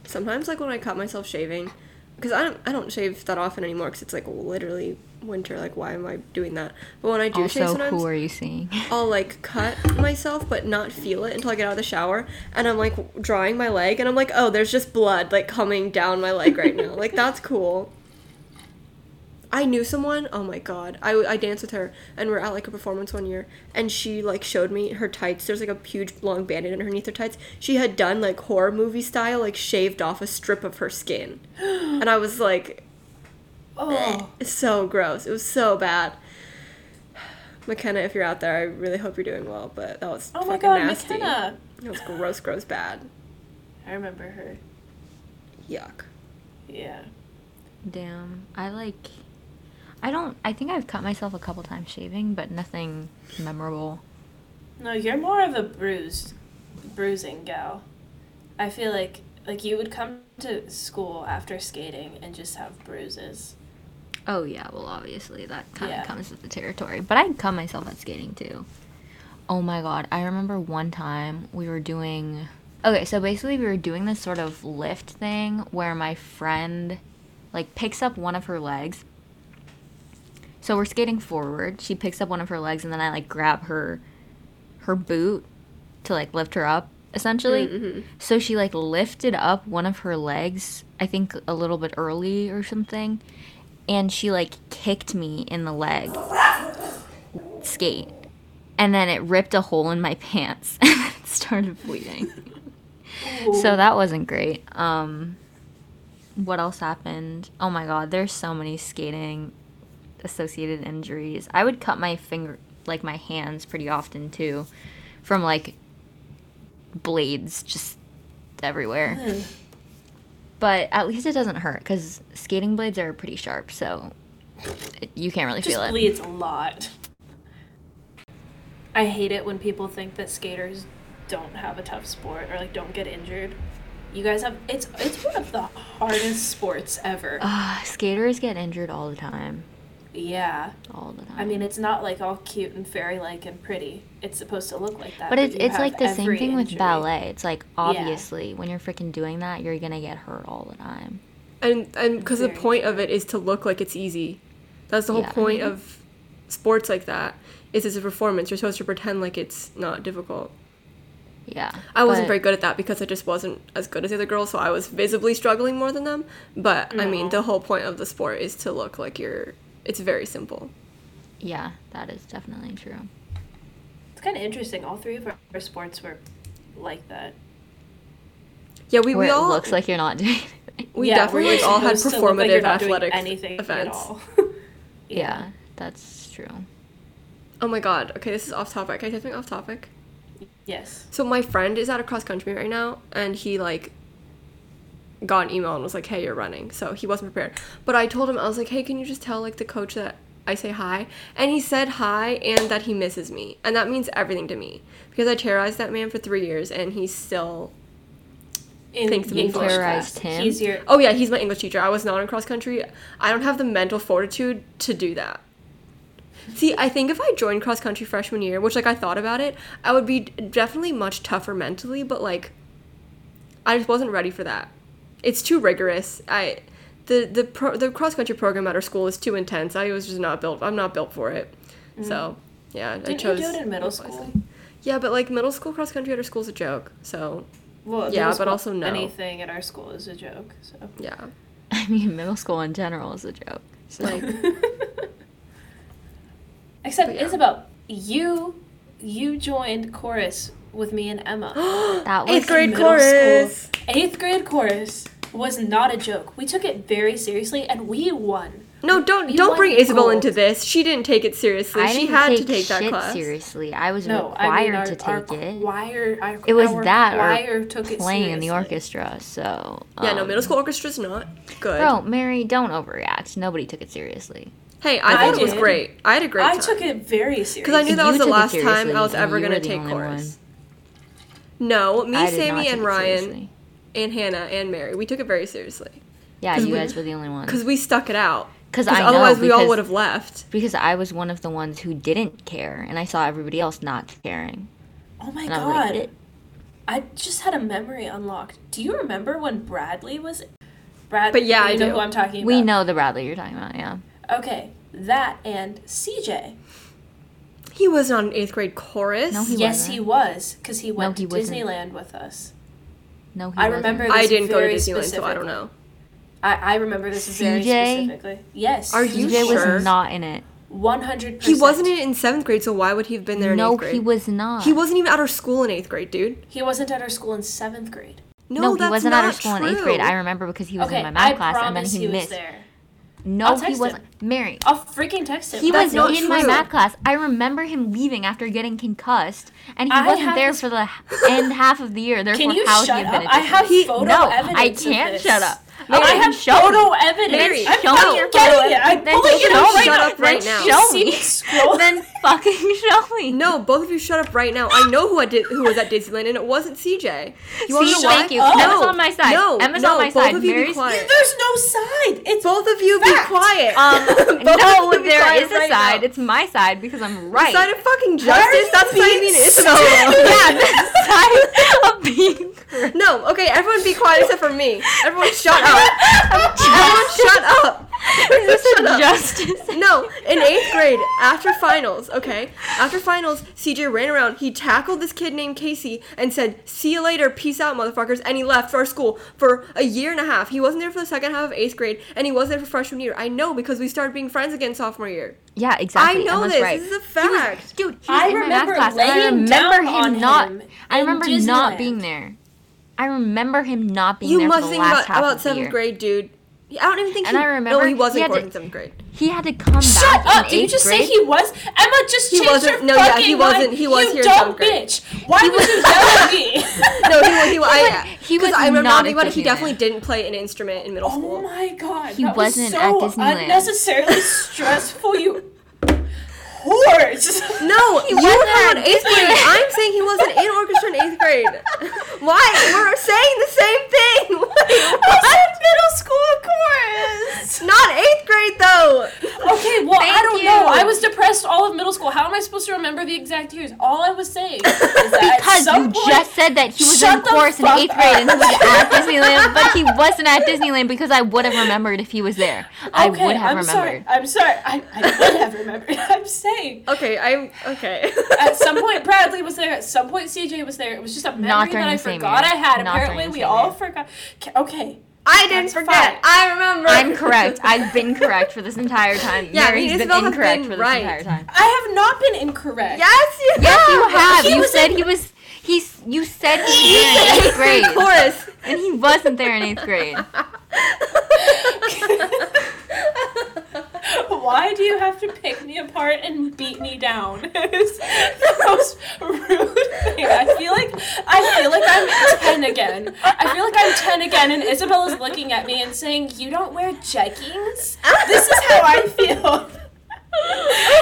[SPEAKER 3] Sometimes, like when I cut myself shaving, because I don't, I don't shave that often anymore because it's like literally winter. Like, why am I doing that? But when I do shave,
[SPEAKER 2] Also,
[SPEAKER 3] sometimes
[SPEAKER 2] who are you seeing? [LAUGHS]
[SPEAKER 3] I'll like cut myself but not feel it until I get out of the shower, and I'm like drawing my leg, and I'm like, oh, there's just blood like coming down my leg right now. like that's cool. I knew someone. Oh my god, I, I danced with her, and we're at like a performance one year, and she like showed me her tights. There's like a huge long band-aid underneath her tights. She had done like horror movie style, like shaved off a strip of her skin, [GASPS] and I was like,
[SPEAKER 1] Oh,
[SPEAKER 3] it's so gross. It was so bad. McKenna, if you're out there, I really hope you're doing well. But that was
[SPEAKER 1] oh my god,
[SPEAKER 3] nasty.
[SPEAKER 1] McKenna.
[SPEAKER 3] It was gross, gross, bad.
[SPEAKER 1] I remember her.
[SPEAKER 3] Yuck.
[SPEAKER 1] Yeah.
[SPEAKER 2] Damn. I like. I don't. I think I've cut myself a couple times shaving, but nothing memorable.
[SPEAKER 1] No, you're more of a bruised, bruising gal. I feel like like you would come to school after skating and just have bruises.
[SPEAKER 2] Oh yeah, well obviously that kind of
[SPEAKER 1] Yeah.
[SPEAKER 2] comes with the territory. But I cut myself at skating too. Oh my god, I remember one time we were doing Okay, so basically we were doing this sort of lift thing where my friend like picks up one of her legs. So we're skating forward. She picks up one of her legs and then I like grab her her boot to like lift her up essentially.
[SPEAKER 3] Mm-hmm.
[SPEAKER 2] So she like lifted up one of her legs, I think a little bit early or something, and she like kicked me in the leg skate. And then it ripped a hole in my pants [LAUGHS] and it started bleeding. so that wasn't great. Um what else happened? Oh my god, there's so many skating associated injuries. I would cut my finger like my hands pretty often too from like blades just everywhere.
[SPEAKER 1] Ugh.
[SPEAKER 2] But at least it doesn't hurt because skating blades are pretty sharp, so it, you can't really
[SPEAKER 1] just
[SPEAKER 2] feel it.
[SPEAKER 1] bleeds a lot. I hate it when people think that skaters don't have a tough sport or like don't get injured. You guys have it's it's one of the hardest sports ever.
[SPEAKER 2] Ah, skaters get injured all the time.
[SPEAKER 1] Yeah.
[SPEAKER 2] All the time.
[SPEAKER 1] I mean, it's not like all cute and fairy like and pretty. It's supposed to look like that.
[SPEAKER 2] but it's it's like the same
[SPEAKER 1] every
[SPEAKER 2] thing with
[SPEAKER 1] injury.
[SPEAKER 2] ballet. It's like obviously when you're freaking doing that, you're gonna get hurt all the time.
[SPEAKER 3] And and because the point
[SPEAKER 1] true.
[SPEAKER 3] of it is to look like it's easy. That's the whole
[SPEAKER 2] Yeah.
[SPEAKER 3] point mm-hmm. of sports like that. Is it's a performance. You're supposed to pretend like it's not difficult.
[SPEAKER 2] Yeah.
[SPEAKER 3] I wasn't very good at that because I just wasn't as good as the other girls, so I was visibly struggling more than them. But I mm-hmm.
[SPEAKER 1] mean,
[SPEAKER 3] the whole point of the sport is to look like you're. It's very simple.
[SPEAKER 2] Yeah, that is definitely true.
[SPEAKER 1] It's kind of interesting. All three of our, our sports were like that.
[SPEAKER 3] Yeah, we,
[SPEAKER 2] Where
[SPEAKER 3] we
[SPEAKER 2] it
[SPEAKER 3] all
[SPEAKER 2] looks like you're not doing anything.
[SPEAKER 3] we
[SPEAKER 1] yeah,
[SPEAKER 3] definitely like, all had
[SPEAKER 1] supposed to look like
[SPEAKER 3] performative athletic
[SPEAKER 1] anything
[SPEAKER 3] events.
[SPEAKER 1] At all. [LAUGHS] [LAUGHS]
[SPEAKER 2] Yeah, that's true.
[SPEAKER 3] Oh my god. Okay, this is off topic. Can I say something off topic?
[SPEAKER 1] Yes.
[SPEAKER 3] So my friend is at a cross country right now, and he like got an email and was like, "Hey, you're running." So he wasn't prepared. But I told him I was like, "Hey, can you just tell like the coach that I say hi?" And he said hi and that he misses me, and that means everything to me because I terrorized that man for three years, and he's still.
[SPEAKER 1] In
[SPEAKER 3] Thanks to me
[SPEAKER 1] English
[SPEAKER 3] for-
[SPEAKER 2] Terrorized
[SPEAKER 1] class.
[SPEAKER 2] him?
[SPEAKER 1] He's your
[SPEAKER 3] Oh yeah, he's my English teacher. I was not in cross country. I don't have the mental fortitude to do that. See, I think if I joined cross country freshman year, which like I thought about it, I would be definitely much tougher mentally, but like I just wasn't ready for that. It's too rigorous. I the the pro, the cross country program at our school is too intense. I was just not built. I'm not built for it. Mm-hmm. So yeah, I
[SPEAKER 1] Didn't you
[SPEAKER 3] chose.
[SPEAKER 1] do it in middle
[SPEAKER 3] wisely.
[SPEAKER 1] school?
[SPEAKER 3] Yeah, but like middle school cross country at our school is a joke. So
[SPEAKER 1] Well,
[SPEAKER 3] Yeah, but also no.
[SPEAKER 1] Anything at our school is a joke. So.
[SPEAKER 3] yeah, [LAUGHS]
[SPEAKER 2] I mean, middle school in general is a joke. So.
[SPEAKER 3] like [LAUGHS]
[SPEAKER 1] Except
[SPEAKER 3] But yeah.
[SPEAKER 1] Isabelle, you you joined chorus with me and Emma. [GASPS]
[SPEAKER 2] that was
[SPEAKER 3] eighth grade chorus.
[SPEAKER 1] School. Eighth grade chorus. Was not a joke. We took it very seriously and we won.
[SPEAKER 3] No, don't
[SPEAKER 1] You
[SPEAKER 3] don't bring Isabelle
[SPEAKER 1] gold.
[SPEAKER 3] into this. She didn't take it seriously.
[SPEAKER 2] I
[SPEAKER 3] she
[SPEAKER 2] didn't
[SPEAKER 3] had
[SPEAKER 2] take
[SPEAKER 3] to take that class.
[SPEAKER 2] seriously. I was
[SPEAKER 1] No,
[SPEAKER 2] required
[SPEAKER 1] I mean our,
[SPEAKER 2] to
[SPEAKER 1] our
[SPEAKER 2] take it.
[SPEAKER 1] choir. Our,
[SPEAKER 2] It was
[SPEAKER 1] our
[SPEAKER 2] that or
[SPEAKER 1] choir took it
[SPEAKER 2] Playing in the orchestra, so
[SPEAKER 3] Yeah, no,
[SPEAKER 2] um,
[SPEAKER 3] middle school orchestra's not good.
[SPEAKER 2] Bro, Mary, don't overreact. Nobody took it seriously.
[SPEAKER 3] hey, I
[SPEAKER 1] I
[SPEAKER 3] thought it was great. I had a great
[SPEAKER 1] I
[SPEAKER 3] time.
[SPEAKER 1] took it very seriously.
[SPEAKER 3] because I knew that
[SPEAKER 2] You
[SPEAKER 3] was the last time I was ever gonna take
[SPEAKER 2] only
[SPEAKER 3] chorus.
[SPEAKER 2] one.
[SPEAKER 3] No, me,
[SPEAKER 2] I
[SPEAKER 3] Sammy, and Ryan,
[SPEAKER 2] seriously.
[SPEAKER 3] And Hannah and Mary, we took it very seriously
[SPEAKER 2] Yeah, you
[SPEAKER 3] we-
[SPEAKER 2] guys were the only ones.
[SPEAKER 3] because we stuck it out.
[SPEAKER 2] Because
[SPEAKER 3] Because
[SPEAKER 2] I know,
[SPEAKER 3] otherwise, we all would have left.
[SPEAKER 2] Because I was one of the ones who didn't care, and I saw everybody else not caring.
[SPEAKER 1] oh my
[SPEAKER 2] And I like,
[SPEAKER 1] god.
[SPEAKER 2] "It-
[SPEAKER 1] I just had a memory unlocked. Do you remember when Bradley was Brad
[SPEAKER 3] But yeah,
[SPEAKER 1] you
[SPEAKER 3] I
[SPEAKER 1] know
[SPEAKER 3] do.
[SPEAKER 1] who I'm talking about.
[SPEAKER 2] we know the Bradley you're talking about, yeah.
[SPEAKER 1] Okay, that and CJ.
[SPEAKER 3] He was on eighth grade chorus.
[SPEAKER 2] No, he
[SPEAKER 1] yes,
[SPEAKER 2] wasn't.
[SPEAKER 1] he was because he went
[SPEAKER 2] he
[SPEAKER 1] to
[SPEAKER 2] wasn't.
[SPEAKER 1] Disneyland with us.
[SPEAKER 2] No, he
[SPEAKER 1] I
[SPEAKER 2] wasn't.
[SPEAKER 1] remember
[SPEAKER 3] I didn't go to
[SPEAKER 1] very
[SPEAKER 3] Disneyland, so I don't know.
[SPEAKER 1] I, I remember this very
[SPEAKER 2] CJ?
[SPEAKER 1] specifically. Yes.
[SPEAKER 3] Are you
[SPEAKER 2] CJ
[SPEAKER 3] sure?
[SPEAKER 2] was not in it.
[SPEAKER 1] One hundred.
[SPEAKER 3] He wasn't in seventh grade, so why would he have been there in
[SPEAKER 2] No,
[SPEAKER 3] eighth grade?
[SPEAKER 2] he was not.
[SPEAKER 3] He wasn't even at our school in eighth grade, dude.
[SPEAKER 1] He wasn't at our school in seventh grade.
[SPEAKER 3] No,
[SPEAKER 2] No, he
[SPEAKER 3] that's
[SPEAKER 2] wasn't
[SPEAKER 3] not
[SPEAKER 2] out of school in eighth grade.
[SPEAKER 3] true.
[SPEAKER 2] I remember because he was
[SPEAKER 1] okay,
[SPEAKER 2] in my math
[SPEAKER 1] I
[SPEAKER 2] class, and then
[SPEAKER 1] promise
[SPEAKER 2] he,
[SPEAKER 1] he was
[SPEAKER 2] missed.
[SPEAKER 1] there.
[SPEAKER 2] No, he wasn't.
[SPEAKER 1] him.
[SPEAKER 2] Mary,
[SPEAKER 1] I'll freaking text him.
[SPEAKER 2] he
[SPEAKER 3] That's
[SPEAKER 2] was in my math class. I remember him leaving after getting concussed, and he
[SPEAKER 1] I
[SPEAKER 2] wasn't there
[SPEAKER 1] this-
[SPEAKER 2] for the end half of the year. Therefore,
[SPEAKER 1] Can you
[SPEAKER 2] how
[SPEAKER 1] shut
[SPEAKER 2] he
[SPEAKER 1] up? I have
[SPEAKER 2] addicted?
[SPEAKER 1] photo
[SPEAKER 2] no,
[SPEAKER 1] evidence.
[SPEAKER 2] I can't shut up.
[SPEAKER 1] I have
[SPEAKER 2] show
[SPEAKER 1] photo
[SPEAKER 2] me.
[SPEAKER 1] evidence.
[SPEAKER 3] Mary,
[SPEAKER 1] I'm
[SPEAKER 2] show me
[SPEAKER 1] getting it. I'm pulling it up right
[SPEAKER 3] Shut
[SPEAKER 1] now.
[SPEAKER 3] up right now.
[SPEAKER 1] You
[SPEAKER 2] Show
[SPEAKER 1] see
[SPEAKER 2] me.
[SPEAKER 1] me scroll?
[SPEAKER 2] then fucking [LAUGHS] show me.
[SPEAKER 3] No, both of you shut up right now. I know who I did who was at Disneyland, and it wasn't CJ. You wanna
[SPEAKER 2] See,
[SPEAKER 3] know why?
[SPEAKER 2] thank you.
[SPEAKER 1] up.
[SPEAKER 2] Emma's on my side.
[SPEAKER 3] No,
[SPEAKER 2] Emma's
[SPEAKER 3] no,
[SPEAKER 2] on my
[SPEAKER 3] both
[SPEAKER 2] side.
[SPEAKER 3] of you be quiet.
[SPEAKER 1] There's no side. It's
[SPEAKER 3] Both of you
[SPEAKER 1] Fact.
[SPEAKER 3] be quiet.
[SPEAKER 2] Um, [LAUGHS]
[SPEAKER 3] Both
[SPEAKER 2] no,
[SPEAKER 3] of you be quiet
[SPEAKER 2] is a
[SPEAKER 3] right
[SPEAKER 2] side.
[SPEAKER 3] now.
[SPEAKER 2] It's my side because I'm right.
[SPEAKER 3] Side of fucking justice. That's [LAUGHS] the side of
[SPEAKER 1] being
[SPEAKER 3] being
[SPEAKER 1] so-
[SPEAKER 3] Isabelle.
[SPEAKER 2] yeah, the side of being correct.
[SPEAKER 3] No, okay, everyone be quiet except for me. Everyone shut up. everyone shut up.
[SPEAKER 2] Is this
[SPEAKER 3] Shut
[SPEAKER 2] a
[SPEAKER 3] up.
[SPEAKER 2] justice?
[SPEAKER 3] No, in eighth grade, after finals, okay? After finals, CJ ran around, he tackled this kid named Casey and said, See you later, peace out, motherfuckers, and he left for our school for a year and a half. He wasn't there for the second half of eighth grade, and he wasn't there for freshman year. I know because we started being friends again sophomore year.
[SPEAKER 2] Yeah, exactly.
[SPEAKER 3] I know
[SPEAKER 2] Emma's
[SPEAKER 3] this.
[SPEAKER 2] Right.
[SPEAKER 3] This is a
[SPEAKER 2] He was-
[SPEAKER 3] fact.
[SPEAKER 2] dude, he was
[SPEAKER 1] I
[SPEAKER 2] in my math
[SPEAKER 1] remember
[SPEAKER 2] class, and I remember him not.
[SPEAKER 1] him
[SPEAKER 2] I
[SPEAKER 1] in
[SPEAKER 2] remember not being there. I remember him not being
[SPEAKER 3] You
[SPEAKER 2] there
[SPEAKER 3] must
[SPEAKER 2] for the
[SPEAKER 3] think
[SPEAKER 2] last
[SPEAKER 3] about,
[SPEAKER 2] half
[SPEAKER 3] about
[SPEAKER 2] of the
[SPEAKER 3] seventh
[SPEAKER 2] year.
[SPEAKER 3] grade, dude. I don't even think
[SPEAKER 2] And
[SPEAKER 3] he.
[SPEAKER 2] I remember
[SPEAKER 3] no, he wasn't
[SPEAKER 2] he had
[SPEAKER 3] course
[SPEAKER 2] to-
[SPEAKER 3] seventh grade.
[SPEAKER 2] He had to come
[SPEAKER 1] Shut
[SPEAKER 2] back
[SPEAKER 1] Shut
[SPEAKER 2] up!
[SPEAKER 1] Did you just
[SPEAKER 2] grade.
[SPEAKER 1] say he was? Emma just
[SPEAKER 3] He
[SPEAKER 1] changed
[SPEAKER 3] wasn't-
[SPEAKER 1] her
[SPEAKER 3] no, yeah,
[SPEAKER 1] fucking
[SPEAKER 3] he wasn't- he was
[SPEAKER 1] you
[SPEAKER 3] here in
[SPEAKER 1] dumb
[SPEAKER 3] seventh grade.
[SPEAKER 1] bitch. Why would you [LAUGHS] yell at me? [LAUGHS]
[SPEAKER 3] No, he was. He, was, I,
[SPEAKER 2] he was
[SPEAKER 3] I remember
[SPEAKER 2] not
[SPEAKER 3] talking about it. He definitely didn't play an instrument in middle
[SPEAKER 1] Oh
[SPEAKER 3] school.
[SPEAKER 1] Oh my god.
[SPEAKER 2] He
[SPEAKER 1] that
[SPEAKER 2] wasn't
[SPEAKER 1] was
[SPEAKER 2] at Disneyland.
[SPEAKER 1] unnecessarily [LAUGHS] stressful, you whores. [LAUGHS]
[SPEAKER 3] No, you
[SPEAKER 2] wasn't
[SPEAKER 3] were
[SPEAKER 2] at
[SPEAKER 3] in eighth grade. I'm saying he wasn't in orchestra in eighth grade. Why? We're saying the same thing. [LAUGHS] Wait,
[SPEAKER 1] I
[SPEAKER 3] what?
[SPEAKER 1] said middle school chorus.
[SPEAKER 3] Not eighth grade though.
[SPEAKER 1] Okay, well, I don't
[SPEAKER 2] you.
[SPEAKER 1] know. I was depressed all of middle school. How am I supposed to remember the exact years? All I was saying is that at [LAUGHS]
[SPEAKER 2] Because
[SPEAKER 1] some
[SPEAKER 2] you
[SPEAKER 1] point,
[SPEAKER 2] just said that he was in
[SPEAKER 1] the
[SPEAKER 2] course in
[SPEAKER 1] fuck
[SPEAKER 2] eighth grade and he was at Disneyland, but he wasn't at Disneyland because I would have remembered if he was there. I
[SPEAKER 1] Okay,
[SPEAKER 2] would have
[SPEAKER 1] I'm
[SPEAKER 2] remembered.
[SPEAKER 1] sorry. I'm sorry. I, I would have remembered. I'm saying.
[SPEAKER 3] Okay, I'm okay. [LAUGHS]
[SPEAKER 1] At some point, Bradley was there. At some point, CJ was there. It was just a memory
[SPEAKER 2] Not
[SPEAKER 1] that I forgot
[SPEAKER 2] year.
[SPEAKER 1] I had.
[SPEAKER 2] Not
[SPEAKER 1] Apparently, we all
[SPEAKER 2] year.
[SPEAKER 1] forgot. Okay.
[SPEAKER 3] I didn't
[SPEAKER 1] That's
[SPEAKER 3] forget.
[SPEAKER 1] fine.
[SPEAKER 3] I remember.
[SPEAKER 2] I'm correct. I've [LAUGHS] been correct for this entire time.
[SPEAKER 3] Yeah,
[SPEAKER 2] Mary's
[SPEAKER 3] me and
[SPEAKER 2] been incorrect
[SPEAKER 3] been
[SPEAKER 2] for this
[SPEAKER 3] right.
[SPEAKER 2] entire time.
[SPEAKER 1] I have not been incorrect.
[SPEAKER 3] Yes, you
[SPEAKER 2] Yes, you have.
[SPEAKER 1] He
[SPEAKER 2] you said
[SPEAKER 1] in-
[SPEAKER 2] he was. He's. You said [LAUGHS] he was there in eighth grade,
[SPEAKER 3] Of course.
[SPEAKER 2] and he wasn't there in eighth grade.
[SPEAKER 1] Why do you have to pick me apart and beat me down? [LAUGHS] It's the most rude thing. I feel like I feel like I'm ten again. I feel like I'm ten again, and Isabella's looking at me and saying, "You don't wear jeggings." This is how I feel. [LAUGHS]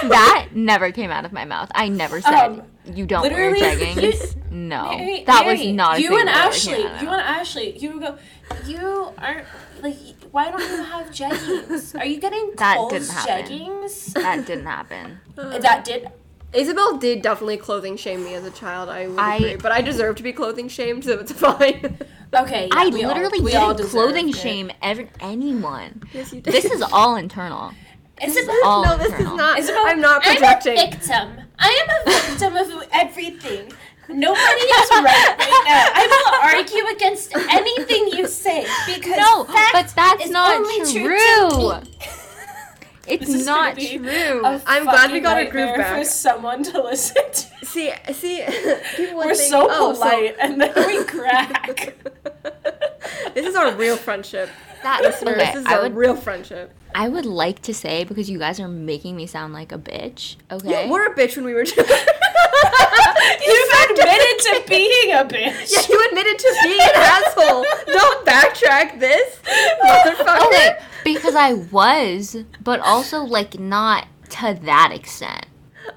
[SPEAKER 2] That never came out of my mouth. I never said
[SPEAKER 1] Um,
[SPEAKER 2] you don't wear jeggings. [LAUGHS] No,
[SPEAKER 1] Mary-
[SPEAKER 2] that was not a
[SPEAKER 1] you
[SPEAKER 2] thing
[SPEAKER 1] and Ashley.
[SPEAKER 2] came out of
[SPEAKER 1] You and Ashley. You go. You aren't like. Why don't you have [LAUGHS] jeggings? Are you getting
[SPEAKER 2] That
[SPEAKER 1] Kohl's
[SPEAKER 2] didn't happen.
[SPEAKER 1] jeggings?
[SPEAKER 2] That didn't happen. [LAUGHS]
[SPEAKER 1] Uh, that did.
[SPEAKER 3] Isabelle did definitely clothing shame me as a child. I would
[SPEAKER 2] I-
[SPEAKER 3] agree, but I deserve to be clothing shamed, so it's [LAUGHS] fine.
[SPEAKER 1] Okay. yeah,
[SPEAKER 2] I
[SPEAKER 1] we all-
[SPEAKER 2] literally
[SPEAKER 1] we all
[SPEAKER 2] didn't clothing
[SPEAKER 1] it.
[SPEAKER 2] shame ever anyone.
[SPEAKER 3] yes, you did.
[SPEAKER 2] This is all internal.
[SPEAKER 1] Isabelle,
[SPEAKER 2] all
[SPEAKER 3] no, this is not.
[SPEAKER 1] Isabelle,
[SPEAKER 3] I'm not projecting.
[SPEAKER 1] I'm a victim. I am a victim of everything. Nobody is right right now. I will argue against anything you say because
[SPEAKER 2] No,
[SPEAKER 1] fact
[SPEAKER 2] but that's
[SPEAKER 1] is
[SPEAKER 2] not
[SPEAKER 1] only
[SPEAKER 2] true. [LAUGHS] It's
[SPEAKER 1] This
[SPEAKER 2] not true.
[SPEAKER 3] I'm glad we got a groove
[SPEAKER 1] nightmare
[SPEAKER 3] back.
[SPEAKER 1] for someone to listen to.
[SPEAKER 3] See, see, [LAUGHS] [LAUGHS] people
[SPEAKER 1] We're
[SPEAKER 3] think,
[SPEAKER 1] so
[SPEAKER 3] oh,
[SPEAKER 1] polite, and then we crack.
[SPEAKER 3] this This is our real friendship.
[SPEAKER 2] That
[SPEAKER 3] Listeners, [LAUGHS]
[SPEAKER 2] okay,
[SPEAKER 3] this is
[SPEAKER 2] I
[SPEAKER 3] our
[SPEAKER 2] would
[SPEAKER 3] real friendship.
[SPEAKER 2] I would like to say because you guys are making me sound like a bitch. Okay.
[SPEAKER 3] You were a bitch when we were [LAUGHS] together.
[SPEAKER 1] You've admitted to being a bitch.
[SPEAKER 3] yeah, you admitted to being an asshole. Don't backtrack this, motherfucker.
[SPEAKER 2] okay, because I was, but also like not to that extent.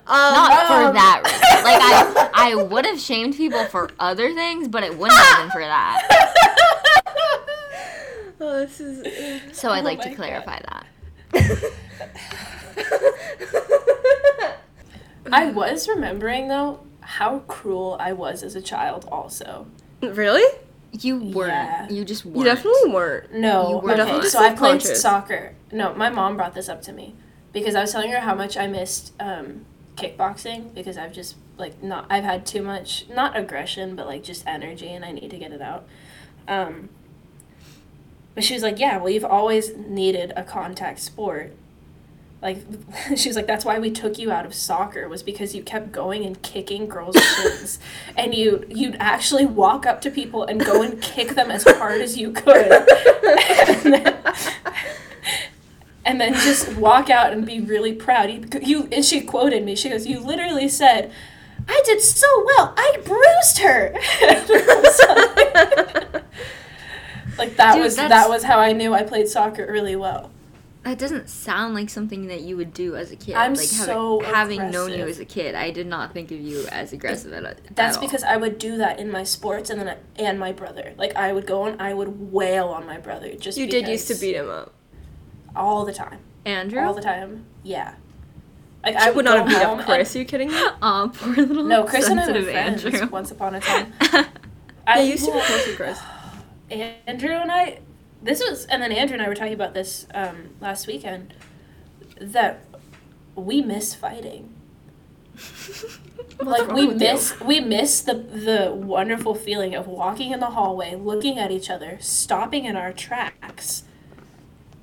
[SPEAKER 3] Um,
[SPEAKER 2] Not for
[SPEAKER 1] Um.
[SPEAKER 2] that reason. Like I I would have shamed people for other things, but it wouldn't have been for that. [LAUGHS] [LAUGHS]
[SPEAKER 3] oh, this is.
[SPEAKER 2] So I'd
[SPEAKER 1] Oh
[SPEAKER 2] like
[SPEAKER 1] my
[SPEAKER 2] to
[SPEAKER 1] God.
[SPEAKER 2] clarify that. [LAUGHS]
[SPEAKER 1] I was remembering though how cruel I was as a child. Also,
[SPEAKER 3] really?
[SPEAKER 2] You weren't.
[SPEAKER 1] Yeah.
[SPEAKER 2] You just weren't.
[SPEAKER 3] You definitely weren't.
[SPEAKER 1] no.
[SPEAKER 2] You were
[SPEAKER 1] okay,
[SPEAKER 3] definitely
[SPEAKER 1] so I played soccer. No, my mom brought this up to me because I was telling her how much I missed um, kickboxing because I've just like not I've had too much not aggression but like just energy and I need to get it out. Um, but she was like, "Yeah, well, you've always needed a contact sport." Like [LAUGHS] she was like, "That's why we took you out of soccer was because you kept going and kicking girls' [LAUGHS] shins, and you you'd actually walk up to people and go and kick them as hard as you could, [LAUGHS] and, then, and then just walk out and be really proud." You, you and she quoted me. She goes, "You literally said." I did so well. I bruised her. Like that
[SPEAKER 2] Dude,
[SPEAKER 1] was that was how I knew I played soccer really well.
[SPEAKER 2] That doesn't sound like something that you would do as a kid.
[SPEAKER 1] I'm
[SPEAKER 2] like
[SPEAKER 1] so
[SPEAKER 2] having, having known you as a kid, I did not think of you as aggressive at, at
[SPEAKER 1] That's
[SPEAKER 2] all.
[SPEAKER 1] because I would do that in my sports and then I, and my brother. Like I would go and I would wail on my brother just
[SPEAKER 3] You did used to beat him up.
[SPEAKER 1] all the time.
[SPEAKER 2] Andrew.
[SPEAKER 1] All the time. Yeah. Like
[SPEAKER 3] I would not have beat up
[SPEAKER 1] and-
[SPEAKER 3] Chris. Are you kidding me? [LAUGHS]
[SPEAKER 2] Aw, poor little
[SPEAKER 1] no, Chris and I were friends
[SPEAKER 2] Andrew.
[SPEAKER 1] once upon a time. [LAUGHS] I
[SPEAKER 3] used to be close with Chris.
[SPEAKER 1] Andrew and I, this was, and then Andrew and I were talking about this um, last weekend, that we miss fighting. like we
[SPEAKER 3] with you?
[SPEAKER 1] miss we miss the the wonderful feeling of walking in the hallway, looking at each other, stopping in our tracks,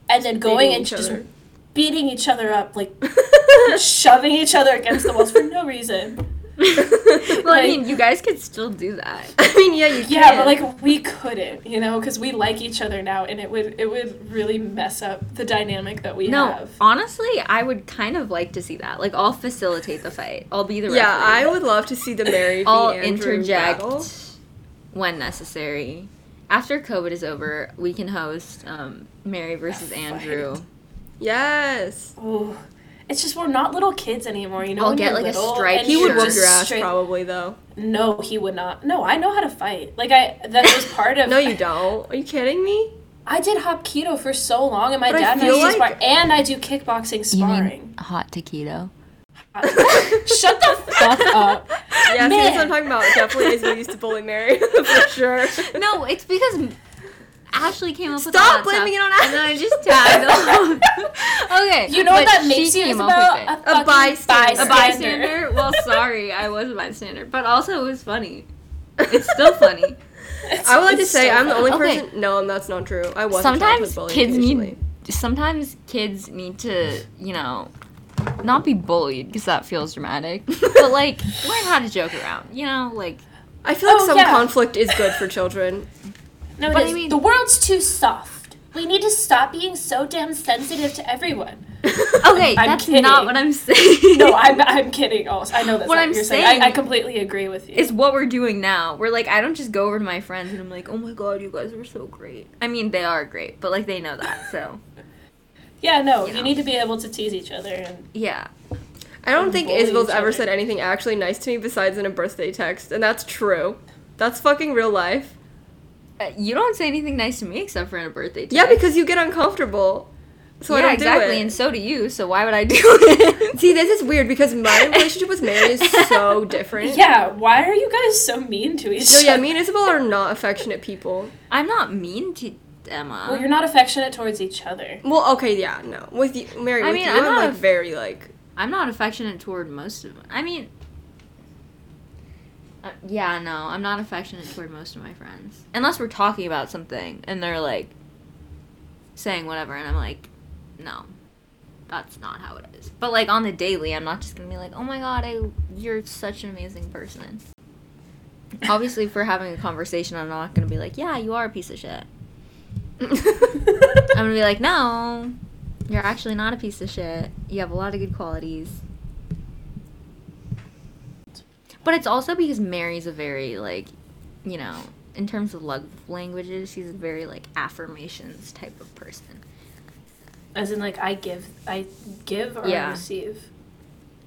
[SPEAKER 1] and then going and just
[SPEAKER 3] other.
[SPEAKER 1] beating each other up, like [LAUGHS] shoving each other against the walls for no reason. [LAUGHS]
[SPEAKER 2] well, I mean, you guys could still do that. [LAUGHS]
[SPEAKER 3] I mean, yeah, you
[SPEAKER 1] Yeah,
[SPEAKER 3] can.
[SPEAKER 1] but like we couldn't, you know, because we like each other now, and it would it would really mess up the dynamic that we
[SPEAKER 2] No,
[SPEAKER 1] have.
[SPEAKER 2] honestly, I would kind of like to see that. Like, I'll facilitate the fight. I'll be the referee.
[SPEAKER 3] yeah, I would love to see the Mary v.
[SPEAKER 2] I'll interject
[SPEAKER 3] battle.
[SPEAKER 2] when necessary. After COVID is over, we can host um, Mary versus
[SPEAKER 1] fight.
[SPEAKER 2] Andrew.
[SPEAKER 3] Yes.
[SPEAKER 1] Oh, it's just we're not little kids anymore, you know.
[SPEAKER 2] I'll
[SPEAKER 1] when
[SPEAKER 2] get,
[SPEAKER 1] you're
[SPEAKER 2] like, a
[SPEAKER 1] little
[SPEAKER 2] striped
[SPEAKER 1] and
[SPEAKER 3] He would whoop your ass
[SPEAKER 1] straight-
[SPEAKER 3] probably though.
[SPEAKER 1] No, he would not. No, I know how to fight. Like I, that was part of. [LAUGHS]
[SPEAKER 3] No, you don't. Are you kidding me?
[SPEAKER 1] I did Hapkido for so long, and my
[SPEAKER 3] But
[SPEAKER 1] dad
[SPEAKER 3] feel
[SPEAKER 1] knows to
[SPEAKER 3] like-
[SPEAKER 1] spar, and I do kickboxing
[SPEAKER 2] You
[SPEAKER 1] sparring.
[SPEAKER 2] mean hot taquito? [LAUGHS]
[SPEAKER 1] Shut the [LAUGHS] fuck up.
[SPEAKER 3] Yeah, see, that's what I'm talking about. Definitely Isabelle used to bully Mary for sure.
[SPEAKER 2] No, it's because Ashley came up with
[SPEAKER 3] Stop
[SPEAKER 2] that
[SPEAKER 3] blaming
[SPEAKER 2] stuff,
[SPEAKER 3] it on
[SPEAKER 2] And then I just tagged along. [LAUGHS] okay.
[SPEAKER 1] You know what that
[SPEAKER 2] she
[SPEAKER 1] makes you,
[SPEAKER 2] came up with it.
[SPEAKER 1] A,
[SPEAKER 3] bystander.
[SPEAKER 2] a bystander. well, sorry, I was a bystander, but also it was funny. It's still [LAUGHS] funny.
[SPEAKER 1] It's-
[SPEAKER 3] I would like to say
[SPEAKER 1] so
[SPEAKER 3] I'm the
[SPEAKER 1] funny.
[SPEAKER 3] only
[SPEAKER 2] Okay.
[SPEAKER 3] person. No, that's not true. I was
[SPEAKER 2] sometimes
[SPEAKER 3] a
[SPEAKER 2] kids
[SPEAKER 3] occasionally.
[SPEAKER 2] need. Sometimes kids need to, you know, not be bullied because that feels dramatic, [LAUGHS] but like learn how to joke around. You know, like
[SPEAKER 3] I feel like
[SPEAKER 1] Oh,
[SPEAKER 3] some
[SPEAKER 1] yeah.
[SPEAKER 3] conflict is good for children.
[SPEAKER 1] No,
[SPEAKER 2] But I mean-
[SPEAKER 1] the world's too soft. We need to stop being so damn sensitive to everyone. [LAUGHS]
[SPEAKER 2] okay,
[SPEAKER 1] I'm
[SPEAKER 2] that's
[SPEAKER 1] kidding.
[SPEAKER 2] not what I'm saying. [LAUGHS]
[SPEAKER 1] No, I'm, I'm kidding. Also, I know that's
[SPEAKER 2] What I'm
[SPEAKER 1] what saying.
[SPEAKER 2] saying
[SPEAKER 1] I, I completely agree with you.
[SPEAKER 2] is what we're doing now. We're like, I don't just go over to my friends and I'm like, oh my god, you guys are so great. I mean, they are great, but like they know that, so [LAUGHS]
[SPEAKER 1] yeah, no,
[SPEAKER 2] you
[SPEAKER 1] you,
[SPEAKER 2] know.
[SPEAKER 1] need to be able to tease each other. And
[SPEAKER 2] yeah.
[SPEAKER 3] I don't think
[SPEAKER 1] Isabelle's
[SPEAKER 3] ever said anything actually nice to me besides in a birthday text, and that's true. That's fucking real life.
[SPEAKER 2] Uh, you don't say anything nice to me except for in a birthday. Text.
[SPEAKER 3] Yeah, because you get uncomfortable. So I
[SPEAKER 2] yeah,
[SPEAKER 3] don't
[SPEAKER 2] exactly,
[SPEAKER 3] do it.
[SPEAKER 2] and so do you. So why would I do [LAUGHS] it?
[SPEAKER 3] See, this is weird because my [LAUGHS] relationship with Mary is so different.
[SPEAKER 1] yeah, why are you guys so mean to each other?
[SPEAKER 3] No, yeah, me and Isabelle are not affectionate people.
[SPEAKER 2] I'm not mean to Emma.
[SPEAKER 1] Well, you're not affectionate towards each other.
[SPEAKER 3] Well, okay, yeah, no. With you, Mary,
[SPEAKER 2] I
[SPEAKER 3] with
[SPEAKER 2] mean,
[SPEAKER 3] you,
[SPEAKER 2] I'm
[SPEAKER 3] I'm,
[SPEAKER 2] not
[SPEAKER 3] like
[SPEAKER 2] a-
[SPEAKER 3] very like.
[SPEAKER 2] I'm not affectionate toward most of. Them. I mean, uh, yeah, no, I'm not affectionate toward most of my friends, unless we're talking about something and they're like saying whatever, and I'm like, no, that's not how it is. But like on the daily, I'm not just gonna be like, oh my god, I, you're such an amazing person. Obviously, if we're having a conversation, I'm not gonna be like, yeah, you are a piece of shit. [LAUGHS] I'm gonna be like, no, you're actually not a piece of shit. You have a lot of good qualities. But it's also because Mary's a very like, you know, in terms of love languages, she's a very like affirmations type of person.
[SPEAKER 1] As in, like, I give, I give or
[SPEAKER 2] Yeah.
[SPEAKER 1] I receive.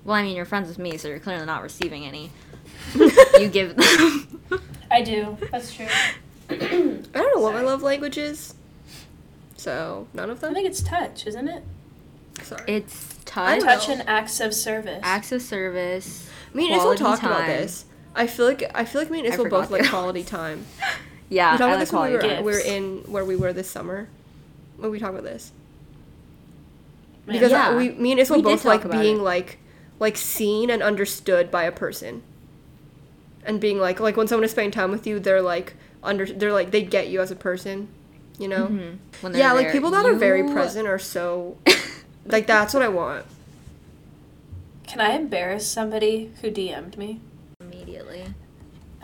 [SPEAKER 2] Well, I mean, you're friends with me, so you're clearly not receiving any. [LAUGHS] you give them. [LAUGHS]
[SPEAKER 1] I do. That's true. [COUGHS]
[SPEAKER 3] I don't know what my love language is. So none of them.
[SPEAKER 1] I think it's touch, isn't it?
[SPEAKER 3] Sorry.
[SPEAKER 2] it's touch.
[SPEAKER 1] Touch and acts of service.
[SPEAKER 2] acts of service.
[SPEAKER 3] Me and Isabelle
[SPEAKER 2] quality
[SPEAKER 3] talked about this. I feel like I feel like me and
[SPEAKER 2] I
[SPEAKER 3] Isabelle
[SPEAKER 2] forgot
[SPEAKER 3] both like quality time. [LAUGHS]
[SPEAKER 2] Yeah,
[SPEAKER 3] we talked
[SPEAKER 2] I
[SPEAKER 3] about
[SPEAKER 2] like
[SPEAKER 3] this when we were, we were in where we were this summer. When we talk about this, because
[SPEAKER 2] Yeah.
[SPEAKER 3] we, me and Isabelle
[SPEAKER 2] We
[SPEAKER 3] both like being
[SPEAKER 2] it.
[SPEAKER 3] like, like seen and understood by a person, and being like, like when someone is spending time with you, they're like under, they're like they get you as a person, you know.
[SPEAKER 2] Mhm. When they're
[SPEAKER 3] Yeah, like people that are very present are so, [LAUGHS] like that's what I want.
[SPEAKER 1] Can I embarrass somebody who DM'd me?
[SPEAKER 2] immediately.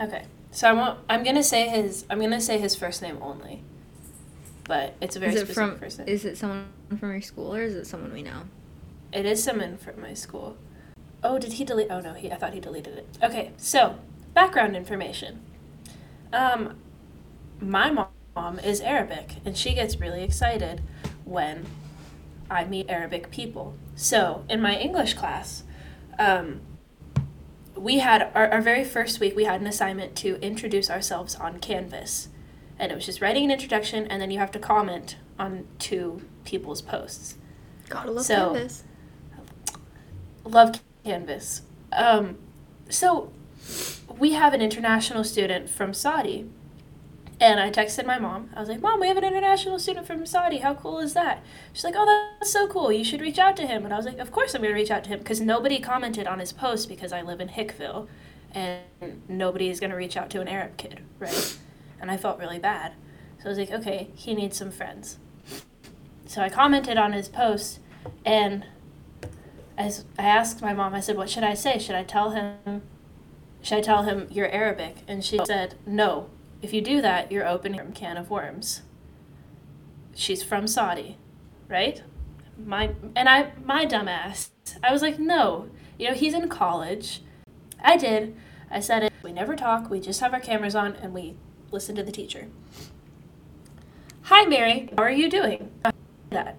[SPEAKER 1] Okay. So I won't. I'm gonna say his. I'm gonna say his first name only. But it's a very
[SPEAKER 2] Is it
[SPEAKER 1] specific
[SPEAKER 2] from?
[SPEAKER 1] person.
[SPEAKER 2] Is it someone from your school or is it someone we know?
[SPEAKER 1] It is someone from my school. Oh, did he delete? Oh no, he. I thought he deleted it. Okay, so background information. Um, my mom is Arabic, and she gets really excited when I meet Arabic people. So in my English class, um, we had our, our very first week. We had an assignment to introduce ourselves on Canvas, and it was just writing an introduction, and then you have to comment on two people's posts.
[SPEAKER 3] Gotta love
[SPEAKER 1] So-
[SPEAKER 3] Canvas.
[SPEAKER 1] love canvas um, so we have an international student from saudi and i texted my mom. I was like mom we have an international student from saudi. How cool is that? She's like oh that's so cool. You should reach out to him. And i was like of course i'm going to reach out to him because nobody commented on his post because i live in hickville and nobody is going to reach out to an arab kid right? And i felt really bad. So i was like okay he needs some friends. So i commented on his post and I asked my mom, I said, what should I say? Should I tell him, should I tell him you're Arabic? And she said, no. If you do that, you're opening a can of worms. She's from Saudi, right? My, and I, my dumbass, I was like, no. You know, he's in college. I did. I said it. We never talk. We just have our cameras on and we listen to the teacher. Hi, Mary. How are you doing? That.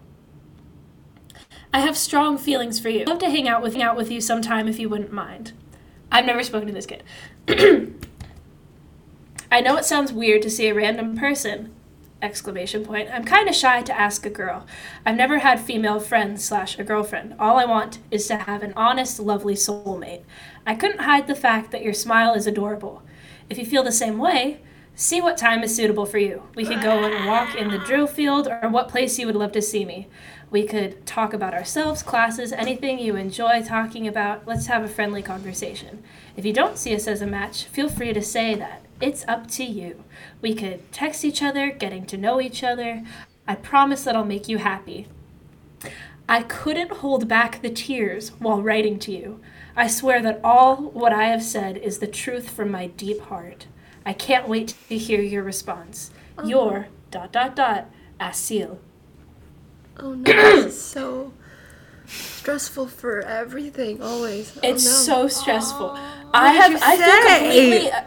[SPEAKER 1] I have strong feelings for you. I'd love to hang out with hang out with you sometime if you wouldn't mind. I've never spoken to this kid. [CLEARS THROAT] I know it sounds weird to see a random person. Exclamation point. I'm kind of shy to ask a girl. I've never had female friends slash a girlfriend. All I want is to have an honest, lovely soulmate. I couldn't hide the fact that your smile is adorable. If you feel the same way, see what time is suitable for you. We could go on a walk in the drill field or what place you would love to see me. We could talk about ourselves, classes, anything you enjoy talking about. Let's have a friendly conversation. If you don't see us as a match, feel free to say that. It's up to you. We could text each other, getting to know each other. I promise that I'll make you happy. I couldn't hold back the tears while writing to you. I swear that all what I have said is the truth from my deep heart. I can't wait to hear your response. Oh. Your dot dot dot Asil.
[SPEAKER 3] Oh no, this is [COUGHS] so stressful for everything. Always. Oh,
[SPEAKER 1] It's
[SPEAKER 3] no.
[SPEAKER 1] so stressful. I
[SPEAKER 3] did
[SPEAKER 1] have I feel completely uh,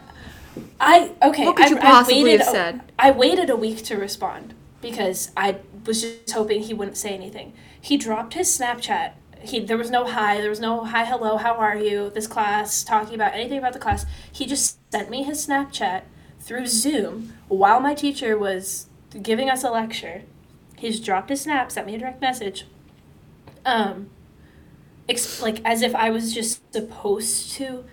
[SPEAKER 1] I okay.
[SPEAKER 3] What could
[SPEAKER 1] I,
[SPEAKER 3] you
[SPEAKER 1] I
[SPEAKER 3] possibly
[SPEAKER 1] waited
[SPEAKER 3] have said?
[SPEAKER 1] I waited a week to respond because I was just hoping he wouldn't say anything. He dropped his Snapchat. He there was no hi, there was no hi, hello, how are you? This class talking about anything about the class. He just sent me his Snapchat through Zoom while my teacher was giving us a lecture. He just dropped his snap, sent me a direct message. Um, ex- like as if I was just supposed to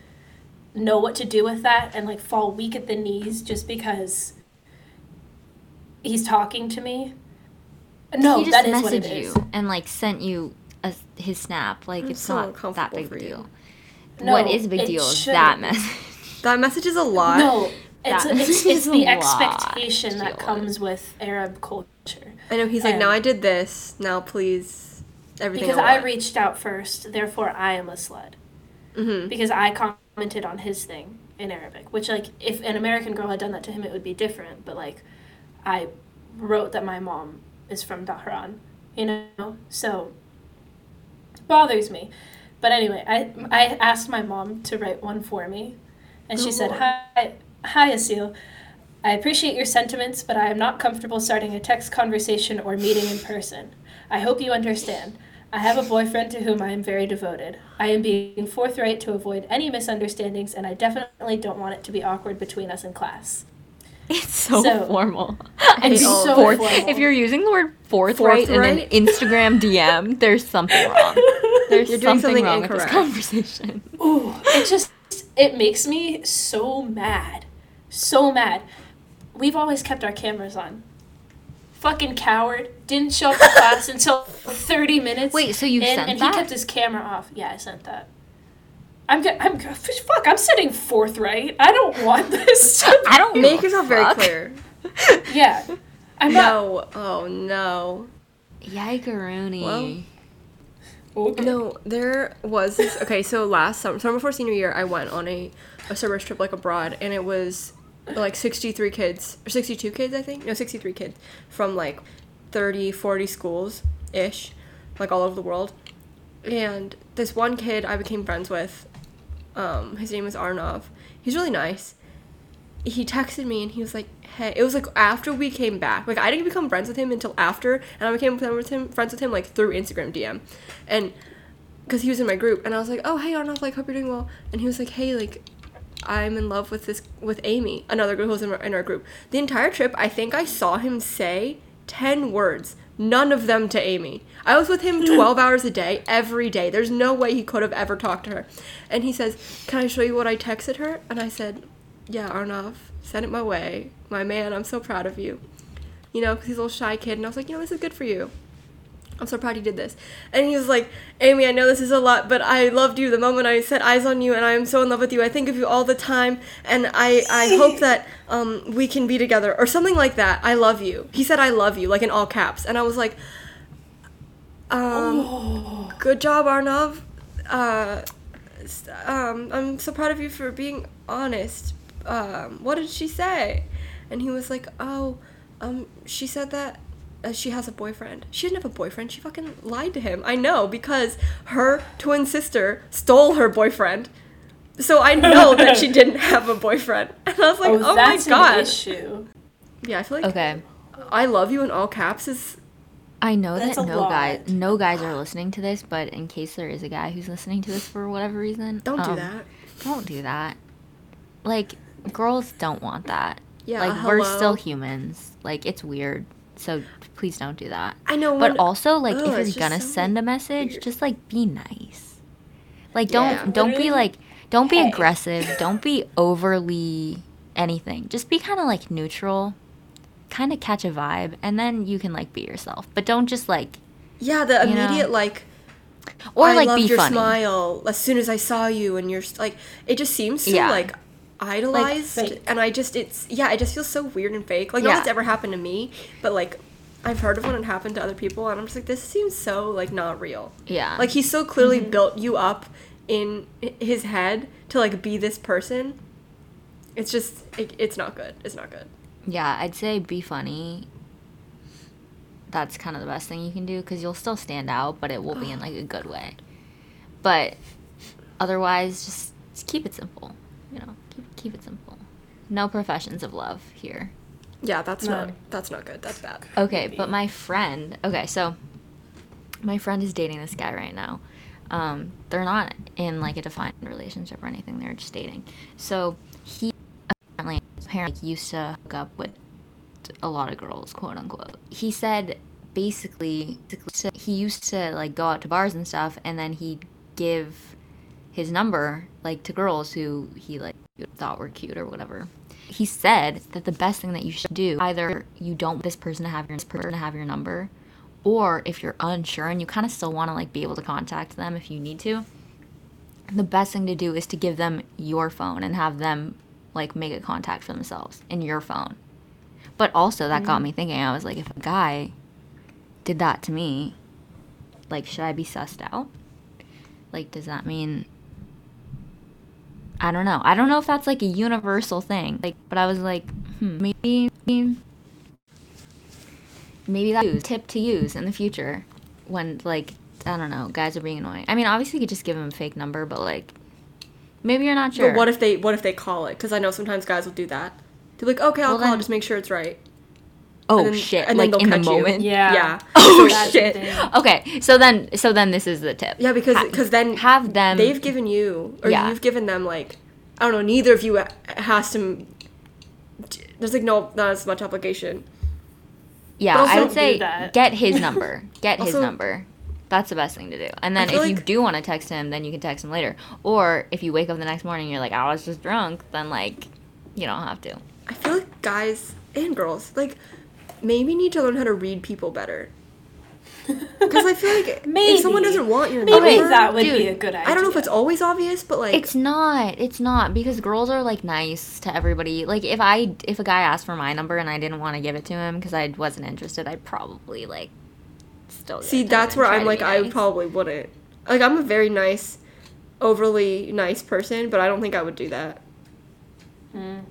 [SPEAKER 1] know what to do with that and like fall weak at the knees just because he's talking to me. No,
[SPEAKER 2] he just
[SPEAKER 1] that is what it
[SPEAKER 2] messaged
[SPEAKER 1] is.
[SPEAKER 2] you and like sent you a, his snap. Like
[SPEAKER 3] I'm
[SPEAKER 2] it's
[SPEAKER 3] so
[SPEAKER 2] not that big
[SPEAKER 3] for
[SPEAKER 2] a deal.
[SPEAKER 1] No,
[SPEAKER 2] what is a big deal is that message.
[SPEAKER 3] That message is a lie.
[SPEAKER 1] No, it's
[SPEAKER 2] That
[SPEAKER 1] it's, it's the expectation that comes with Arab culture.
[SPEAKER 3] I know he's like, now I did this. Now please, everything.
[SPEAKER 1] Because I reached out first, therefore I am a slut.
[SPEAKER 3] hmm
[SPEAKER 1] Because I commented on his thing in Arabic, which like if an American girl had done that to him, it would be different. But like, I wrote that my mom is from Dhahran, you know? So it bothers me. But anyway, I I asked my mom to write one for me, and she said, "Hi, hi, Asil. I appreciate your sentiments, but I am not comfortable starting a text conversation or meeting in person. I hope you understand. I have a boyfriend to whom I am very devoted. I am being forthright to avoid any misunderstandings, and I definitely don't want it to be awkward between us in class."
[SPEAKER 2] It's so,
[SPEAKER 1] So-
[SPEAKER 2] formal.
[SPEAKER 1] It's
[SPEAKER 2] And
[SPEAKER 3] so
[SPEAKER 2] forth-
[SPEAKER 1] formal.
[SPEAKER 2] If you're using the word forthright,
[SPEAKER 3] Forthright?
[SPEAKER 2] in an Instagram DM, there's something wrong. [LAUGHS] There's
[SPEAKER 3] You're doing
[SPEAKER 2] something,
[SPEAKER 3] something
[SPEAKER 2] wrong with this conversation.
[SPEAKER 1] Ooh, it just it makes me so mad. So mad. We've always kept our cameras on. Fucking coward. Didn't show up to class [LAUGHS] until 30 minutes.
[SPEAKER 2] Wait, so you
[SPEAKER 1] in,
[SPEAKER 2] sent
[SPEAKER 1] and
[SPEAKER 2] that?
[SPEAKER 1] he kept his camera off. Yeah, I sent that. I'm go- I'm go- fuck. I'm sitting forthright. I don't want [LAUGHS] this.
[SPEAKER 2] I don't
[SPEAKER 3] Make
[SPEAKER 2] give a
[SPEAKER 3] yourself very clear. [LAUGHS]
[SPEAKER 1] yeah. I'm not.
[SPEAKER 3] No. Oh no.
[SPEAKER 2] Yikeroony.
[SPEAKER 3] Well,
[SPEAKER 1] Okay.
[SPEAKER 3] No, there was this. Okay, so last summer, summer before senior year, I went on a, a service trip like abroad, and it was like 63 kids, or 62 kids, I think. No, 63 kids from like 30, 40 schools ish, like all over the world. And this one kid I became friends with, um, his name was Arnav. He's really nice. He texted me and he was like, "Hey," it was like after we came back. Like I didn't become friends with him until after, and I became friends with him, friends with him like through Instagram DM, and because he was in my group, and I was like, "Oh, hey Arnav, like hope you're doing well." And he was like, "Hey, like." I'm in love with this with Amy, another girl who was in our, in our group. The entire trip, I think I saw him say ten words, none of them to Amy. I was with him [LAUGHS] twelve hours a day, every day. There's no way he could have ever talked to her. And he says, "Can I show you what I texted her?" And I said, "Yeah, Arnav, send it my way, my man. I'm so proud of you." You know, because he's a little shy kid, and I was like, "You know, this is good for you." I'm so proud you did this. And he was like, Amy, I know this is a lot, but I loved you the moment I set eyes on you, and I am so in love with you. I think of you all the time, and I, I hope [LAUGHS] that um, we can be together, or something like that. I love you. He said, I love you, like in all caps. And I was like, um, good job, Arnav. Uh, um, I'm so proud of you for being honest. Um, what did she say? And he was like, oh, um, she said that uh, she has a boyfriend. She didn't have a boyfriend. She fucking lied to him. I know because her twin sister stole her boyfriend. So I know that she [LAUGHS] didn't have a boyfriend. [LAUGHS] And I was like,
[SPEAKER 1] oh,
[SPEAKER 3] oh, my
[SPEAKER 1] that's an
[SPEAKER 3] god.
[SPEAKER 1] issue.
[SPEAKER 3] Yeah, I feel like
[SPEAKER 2] Okay.
[SPEAKER 3] I love you in all caps is
[SPEAKER 2] I know
[SPEAKER 1] That's
[SPEAKER 2] that no
[SPEAKER 1] lot.
[SPEAKER 2] guys no guys are listening to this, but in case there is a guy who's listening to this for whatever reason,
[SPEAKER 3] don't do
[SPEAKER 2] um,
[SPEAKER 3] that.
[SPEAKER 2] Don't do that. Like girls don't want that.
[SPEAKER 3] Yeah,
[SPEAKER 2] like we're still humans. Like it's weird. So please don't do that.
[SPEAKER 3] I know
[SPEAKER 2] But
[SPEAKER 3] when-
[SPEAKER 2] also like if
[SPEAKER 3] oh,
[SPEAKER 2] you're gonna
[SPEAKER 3] so
[SPEAKER 2] send a message,
[SPEAKER 3] weird.
[SPEAKER 2] just like be nice. Like don't
[SPEAKER 3] Yeah.
[SPEAKER 2] don't be like don't be aggressive, don't be overly anything. Just be kind of like neutral. Kind of catch a vibe and then you can like be yourself. But don't just like
[SPEAKER 3] Yeah, the
[SPEAKER 2] you know?
[SPEAKER 3] immediate like
[SPEAKER 2] or
[SPEAKER 3] I
[SPEAKER 2] like
[SPEAKER 3] loved your
[SPEAKER 2] funny.
[SPEAKER 3] smile as soon as I saw you, and you're like, it just seems so
[SPEAKER 2] Yeah.
[SPEAKER 3] like idolized,
[SPEAKER 1] fake.
[SPEAKER 3] and I just it's yeah, it just feels so weird and fake. Like,
[SPEAKER 2] Yeah.
[SPEAKER 3] it's ever happened to me, but like I've heard of when it happened to other people, and I'm just like, this seems so like not real.
[SPEAKER 2] Yeah.
[SPEAKER 3] Like he's so clearly
[SPEAKER 2] Mm-hmm.
[SPEAKER 3] built you up in his head to like be this person. It's just it, it's not good. It's not good.
[SPEAKER 2] Yeah, I'd say be funny. That's kind of the best thing you can do because you'll still stand out, but it will be in like a good way. But otherwise, just, just keep it simple. You know, keep keep it simple. No professions of love here.
[SPEAKER 3] Yeah, that's
[SPEAKER 1] No.
[SPEAKER 3] not that's not good. That's bad.
[SPEAKER 2] Okay,
[SPEAKER 1] Maybe.
[SPEAKER 2] but my friend. Okay, so my friend is dating this guy right now. Um, they're not in like a defined relationship or anything. They're just dating. So he apparently apparently used to hook up with a lot of girls, quote unquote. He said basically basically he used to like go out to bars and stuff, and then he'd give his number like to girls who he like thought were cute or whatever. He said that the best thing that you should do either you don't want this person to have your this person to have your number, or if you're unsure and you kind of still want to like be able to contact them if you need to, the best thing to do is to give them your phone and have them like make a contact for themselves in your phone. But also that got mm-hmm. me thinking. I was like, if a guy did that to me, like, should I be sussed out? Like, does that mean? I don't know. I don't know if that's like a universal thing. Like, but I was like, hmm, maybe. maybe that's a tip to use in the future when like I don't know, guys are being annoying. I mean, obviously you could just give them a fake number, but like maybe you're not sure.
[SPEAKER 3] But what if they what if they call it? Because I know sometimes guys will do that. They're like, okay, I'll
[SPEAKER 2] Well,
[SPEAKER 3] call
[SPEAKER 2] then-
[SPEAKER 3] just make sure it's right.
[SPEAKER 2] Oh
[SPEAKER 3] then-
[SPEAKER 2] shit! like in the
[SPEAKER 3] you.
[SPEAKER 2] moment.
[SPEAKER 1] Yeah.
[SPEAKER 3] Yeah.
[SPEAKER 2] Oh shit! Okay, so then so then this is the tip.
[SPEAKER 3] Yeah, because because then
[SPEAKER 2] have them.
[SPEAKER 3] they've given you or
[SPEAKER 2] Yeah.
[SPEAKER 3] you've given them like I don't know. Neither of you has to. There's like no not as much obligation.
[SPEAKER 2] yeah,
[SPEAKER 3] also
[SPEAKER 2] I would say get his number. [LAUGHS] Get his number. That's the best thing to do. And then if you do want to text him, then you can text him later. Or if you wake up the next morning and you're like, I was just drunk, then like you don't have to.
[SPEAKER 3] I feel like guys and girls like maybe need to learn how to read people better. Because I feel like [LAUGHS] if someone doesn't want your number.
[SPEAKER 1] Maybe
[SPEAKER 3] number,
[SPEAKER 1] that would
[SPEAKER 2] dude,
[SPEAKER 1] be a good idea.
[SPEAKER 3] I don't know if it's always obvious, but like
[SPEAKER 2] It's not. It's not because girls are like nice to everybody. Like if I if a guy asked for my number and I didn't want to give it to him because I wasn't interested, I'd probably like still.
[SPEAKER 3] see that's where I'm like
[SPEAKER 2] be
[SPEAKER 3] I probably wouldn't. Like I'm a very nice, overly nice person, but I don't think I would do that.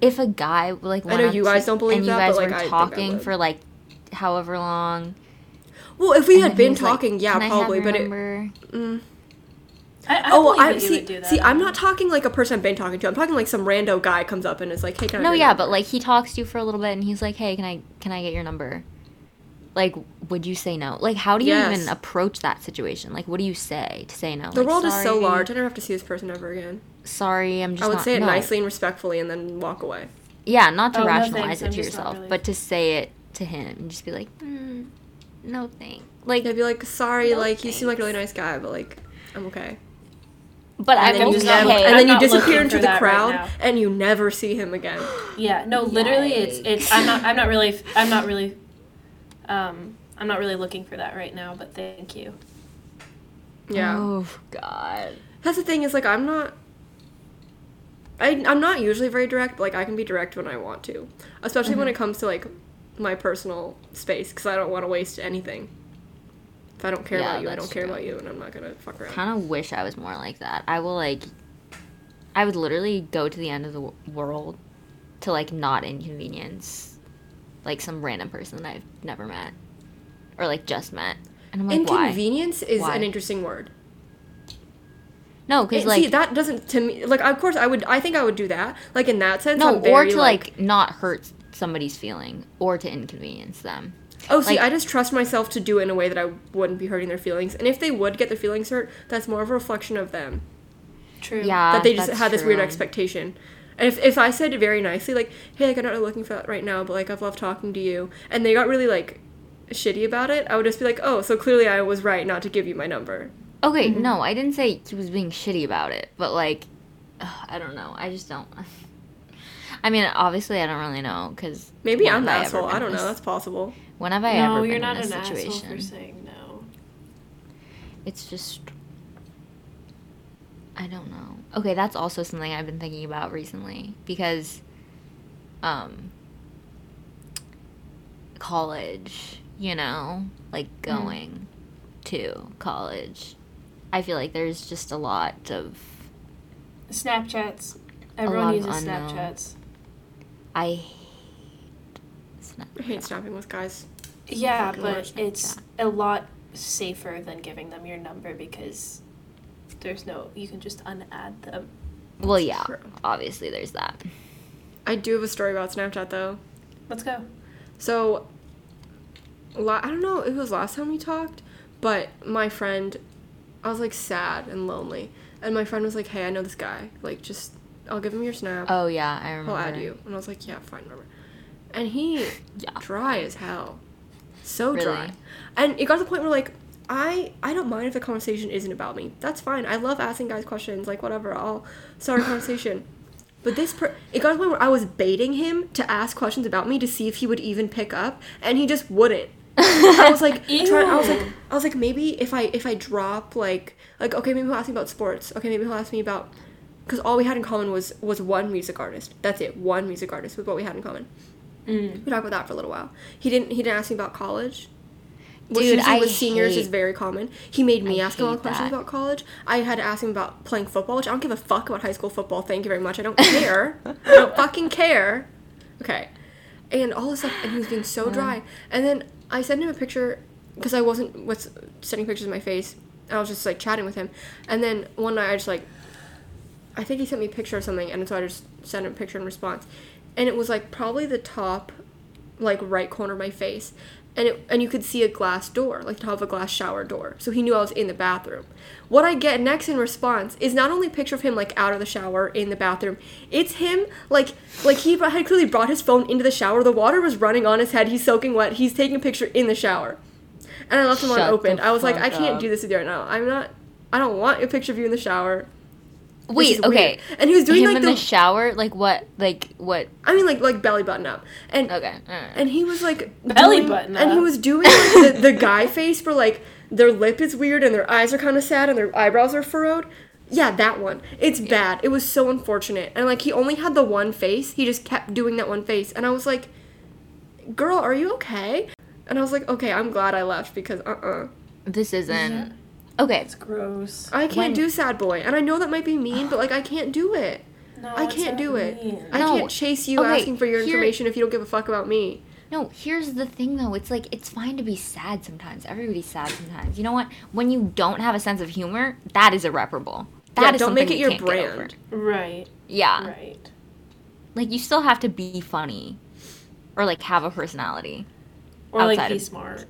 [SPEAKER 2] If a guy like
[SPEAKER 3] I know
[SPEAKER 2] went up
[SPEAKER 3] you
[SPEAKER 2] to-
[SPEAKER 3] guys don't believe
[SPEAKER 2] and
[SPEAKER 3] that,
[SPEAKER 2] you guys
[SPEAKER 3] but, like,
[SPEAKER 2] were
[SPEAKER 3] I
[SPEAKER 2] talking for like however long.
[SPEAKER 3] Well, if we had been
[SPEAKER 2] was like,
[SPEAKER 3] talking, yeah,
[SPEAKER 2] "Can I have
[SPEAKER 3] probably,
[SPEAKER 2] your
[SPEAKER 3] but it. Mm.
[SPEAKER 1] I, I
[SPEAKER 3] Oh, I see.
[SPEAKER 1] would do that.
[SPEAKER 3] See, I'm not talking like a person I've been talking to. I'm talking like some rando guy comes up and is like, "Hey, can I?"
[SPEAKER 2] No, yeah,
[SPEAKER 3] number?"
[SPEAKER 2] but like he talks to you for a little bit and he's like, "Hey, can I can I get your number?" Like, would you say no? Like, how do you
[SPEAKER 3] Yes.
[SPEAKER 2] even approach that situation? Like, what do you say to say no?
[SPEAKER 3] the
[SPEAKER 2] Like,
[SPEAKER 3] world is so large. I never have to see this person ever again.
[SPEAKER 2] Sorry, I'm just.
[SPEAKER 3] I would
[SPEAKER 2] not,
[SPEAKER 3] say it
[SPEAKER 2] no.
[SPEAKER 3] nicely and respectfully, and then walk away.
[SPEAKER 2] Yeah, not to
[SPEAKER 1] Oh,
[SPEAKER 2] rationalize
[SPEAKER 1] thanks,
[SPEAKER 2] it to yourself,
[SPEAKER 1] really-
[SPEAKER 2] but to say it to him and just be like, mm, "No, thanks." Like,
[SPEAKER 3] I'd be like, "Sorry,
[SPEAKER 2] No,
[SPEAKER 3] like you seem like a really nice guy, but like, I'm okay."
[SPEAKER 2] but
[SPEAKER 1] And
[SPEAKER 2] I
[SPEAKER 1] then
[SPEAKER 2] will
[SPEAKER 1] you
[SPEAKER 3] just
[SPEAKER 1] never-
[SPEAKER 3] never, and
[SPEAKER 1] I'm
[SPEAKER 3] then you disappear into the
[SPEAKER 1] that right
[SPEAKER 3] crowd, and you never see him again. [GASPS]
[SPEAKER 1] Yeah, no, literally, it's it's. I'm not. I'm not really. I'm not really. Um, I'm not really looking for that right now. But thank you.
[SPEAKER 3] Yeah.
[SPEAKER 2] Oh God.
[SPEAKER 3] That's the thing is like I'm not. I I'm not usually very direct, but like I can be direct when I want to, especially when it
[SPEAKER 2] Mm-hmm.
[SPEAKER 3] comes to like my personal space, because I don't want to waste anything. If I don't care
[SPEAKER 2] Yeah,
[SPEAKER 3] about you, I don't care
[SPEAKER 2] true.
[SPEAKER 3] about you, and I'm not gonna fuck around.
[SPEAKER 2] Kind of wish I was more like that. I will like. I would literally go to the end of the w- world to like not inconvenience like some random person that I've never met or like just met. And I'm like, why?
[SPEAKER 3] Inconvenience is
[SPEAKER 2] Why?
[SPEAKER 3] an interesting word.
[SPEAKER 2] No, because like
[SPEAKER 3] see, that doesn't to me like. Of course, I would. I think I would do that. Like in that sense.
[SPEAKER 2] no,
[SPEAKER 3] I'm very,
[SPEAKER 2] or to like, not hurt somebody's feeling or to inconvenience them.
[SPEAKER 3] Oh, see,
[SPEAKER 2] like-
[SPEAKER 3] I just trust myself to do it in a way that I wouldn't be hurting their feelings. And if they would get their feelings hurt, that's more of a reflection of them.
[SPEAKER 1] True.
[SPEAKER 2] Yeah,
[SPEAKER 3] that they just
[SPEAKER 2] that's
[SPEAKER 3] had this weird expectation. And if, if I said it very nicely, like, hey, like, I'm not really looking for that right now, but, like, I've loved talking to you, and they got really, like, shitty about it, I would just be like, oh, so clearly I was right not to give you my number.
[SPEAKER 2] Okay,
[SPEAKER 3] Mm-hmm.
[SPEAKER 2] no, I didn't say he was being shitty about it, but like, ugh, I don't know. I just don't. [LAUGHS] I mean, obviously, I don't really know because
[SPEAKER 3] Maybe I'm the asshole. I don't know. That's possible.
[SPEAKER 2] When have I
[SPEAKER 1] No,
[SPEAKER 2] ever
[SPEAKER 1] you're
[SPEAKER 2] been
[SPEAKER 1] not
[SPEAKER 2] in
[SPEAKER 1] an
[SPEAKER 2] a
[SPEAKER 1] asshole
[SPEAKER 2] situation?
[SPEAKER 1] for saying no.
[SPEAKER 2] It's just. I don't know. Okay, that's also something I've been thinking about recently because, um, college, you know, like
[SPEAKER 1] Mm.
[SPEAKER 2] going to college. I feel like there's just a lot of.
[SPEAKER 1] Snapchats.
[SPEAKER 2] lot
[SPEAKER 1] Everyone
[SPEAKER 2] of
[SPEAKER 1] uses
[SPEAKER 2] unknown.
[SPEAKER 1] Snapchats.
[SPEAKER 2] I hate Snap.
[SPEAKER 3] I hate snapping with guys.
[SPEAKER 1] Yeah, but it's
[SPEAKER 2] Snapchat.
[SPEAKER 1] a lot safer than giving them your number because there's no you can just unadd them.
[SPEAKER 2] Well, yeah,
[SPEAKER 3] True.
[SPEAKER 2] obviously there's that.
[SPEAKER 3] I do have a story about Snapchat, though.
[SPEAKER 1] Let's go.
[SPEAKER 3] So, la- I don't know, it was last time we talked, but my friend, I was like sad and lonely. And my friend was like, hey, I know this guy. Like, just, I'll give him your snap.
[SPEAKER 2] Oh yeah, I remember.
[SPEAKER 3] I'll add you. And I was like, yeah, fine, remember. And he, [LAUGHS]
[SPEAKER 2] Yeah.
[SPEAKER 3] dry as hell. So
[SPEAKER 2] Really?
[SPEAKER 3] dry. And it got to the point where, like, I, I don't mind if the conversation isn't about me. That's fine. I love asking guys questions. Like, whatever. I'll start a [LAUGHS] conversation. But this, per- it got to the point where I was baiting him to ask questions about me to see if he would even pick up, and he just wouldn't. I was like, [LAUGHS] trying, I was like, I was like, maybe if I if I drop like like okay, maybe he'll ask me about sports. Okay, maybe he'll ask me about because all we had in common was was one music artist. That's it, one music artist was what we had in common.
[SPEAKER 1] Mm.
[SPEAKER 3] We talked about that for a little while. He didn't he didn't ask me about college.
[SPEAKER 2] Dude, I
[SPEAKER 3] with seniors is very common. He made me
[SPEAKER 2] I
[SPEAKER 3] ask him all
[SPEAKER 2] hate
[SPEAKER 3] questions
[SPEAKER 2] that.
[SPEAKER 3] about college. I had to ask him about playing football, which I don't give a fuck about high school football. Thank you very much. I don't [LAUGHS] care. I don't fucking care. Okay. And all this stuff, and he was being so dry. Uh-huh. And then I sent him a picture because I wasn't with sending pictures of my face. I was just like chatting with him, and then one night I just like, I think he sent me a picture of something, and so I just sent him a picture in response, and it was like probably the top, like right corner of my face, and it and you could see a glass door, like top of a glass shower door, so he knew I was in the bathroom. What I get next in response is not only a picture of him like out of the shower in the bathroom, it's him like like he had clearly brought his phone into the shower. The water was running on his head. He's soaking wet. He's taking a picture in the shower, and I left him
[SPEAKER 2] Shut
[SPEAKER 3] unopened. I was like, I can't
[SPEAKER 2] up.
[SPEAKER 3] do this with you right now. I'm not. I don't want a picture of you in the shower. This
[SPEAKER 2] Wait,
[SPEAKER 3] is weird.
[SPEAKER 2] okay.
[SPEAKER 3] And he was doing
[SPEAKER 2] Him
[SPEAKER 3] like
[SPEAKER 2] in
[SPEAKER 3] the,
[SPEAKER 2] the, shower, like what? Like what?
[SPEAKER 3] I mean like like belly button up, and
[SPEAKER 2] Okay. alright.
[SPEAKER 3] and he was like
[SPEAKER 1] Belly
[SPEAKER 3] doing-
[SPEAKER 1] button up.
[SPEAKER 3] and he was doing like, the, the guy face where like their lip is weird and their eyes are kind of sad and their eyebrows are furrowed. Yeah, that one. It's bad. It was so unfortunate. And like he only had the one face. He just kept doing that one face, and I was like, "Girl, are you okay?" And I was like, "Okay, I'm glad I left because uh uh
[SPEAKER 2] this isn't. Okay.
[SPEAKER 1] It's gross.
[SPEAKER 3] I can't
[SPEAKER 2] When-
[SPEAKER 3] do sad boy." And I know that might be mean, but like I can't do it.
[SPEAKER 1] No,
[SPEAKER 3] I
[SPEAKER 1] it's
[SPEAKER 3] can't
[SPEAKER 1] not
[SPEAKER 3] do it.
[SPEAKER 1] mean.
[SPEAKER 3] I
[SPEAKER 2] No.
[SPEAKER 3] can't chase you
[SPEAKER 2] Okay,
[SPEAKER 3] asking for your
[SPEAKER 2] here-
[SPEAKER 3] information if you don't give a fuck about me.
[SPEAKER 2] No, here's the thing though. It's like it's fine to be sad sometimes. Everybody's sad sometimes. You know what? When you don't have a sense of humor, that is irreparable. That
[SPEAKER 3] Yeah,
[SPEAKER 2] is
[SPEAKER 3] don't make
[SPEAKER 2] something
[SPEAKER 3] it
[SPEAKER 2] you
[SPEAKER 3] your
[SPEAKER 2] can't get over.
[SPEAKER 3] brand.
[SPEAKER 1] Right.
[SPEAKER 2] Yeah.
[SPEAKER 1] Right.
[SPEAKER 2] Like you still have to be funny or like have a personality.
[SPEAKER 1] Or like
[SPEAKER 2] Outside
[SPEAKER 1] be
[SPEAKER 2] of-
[SPEAKER 1] smart.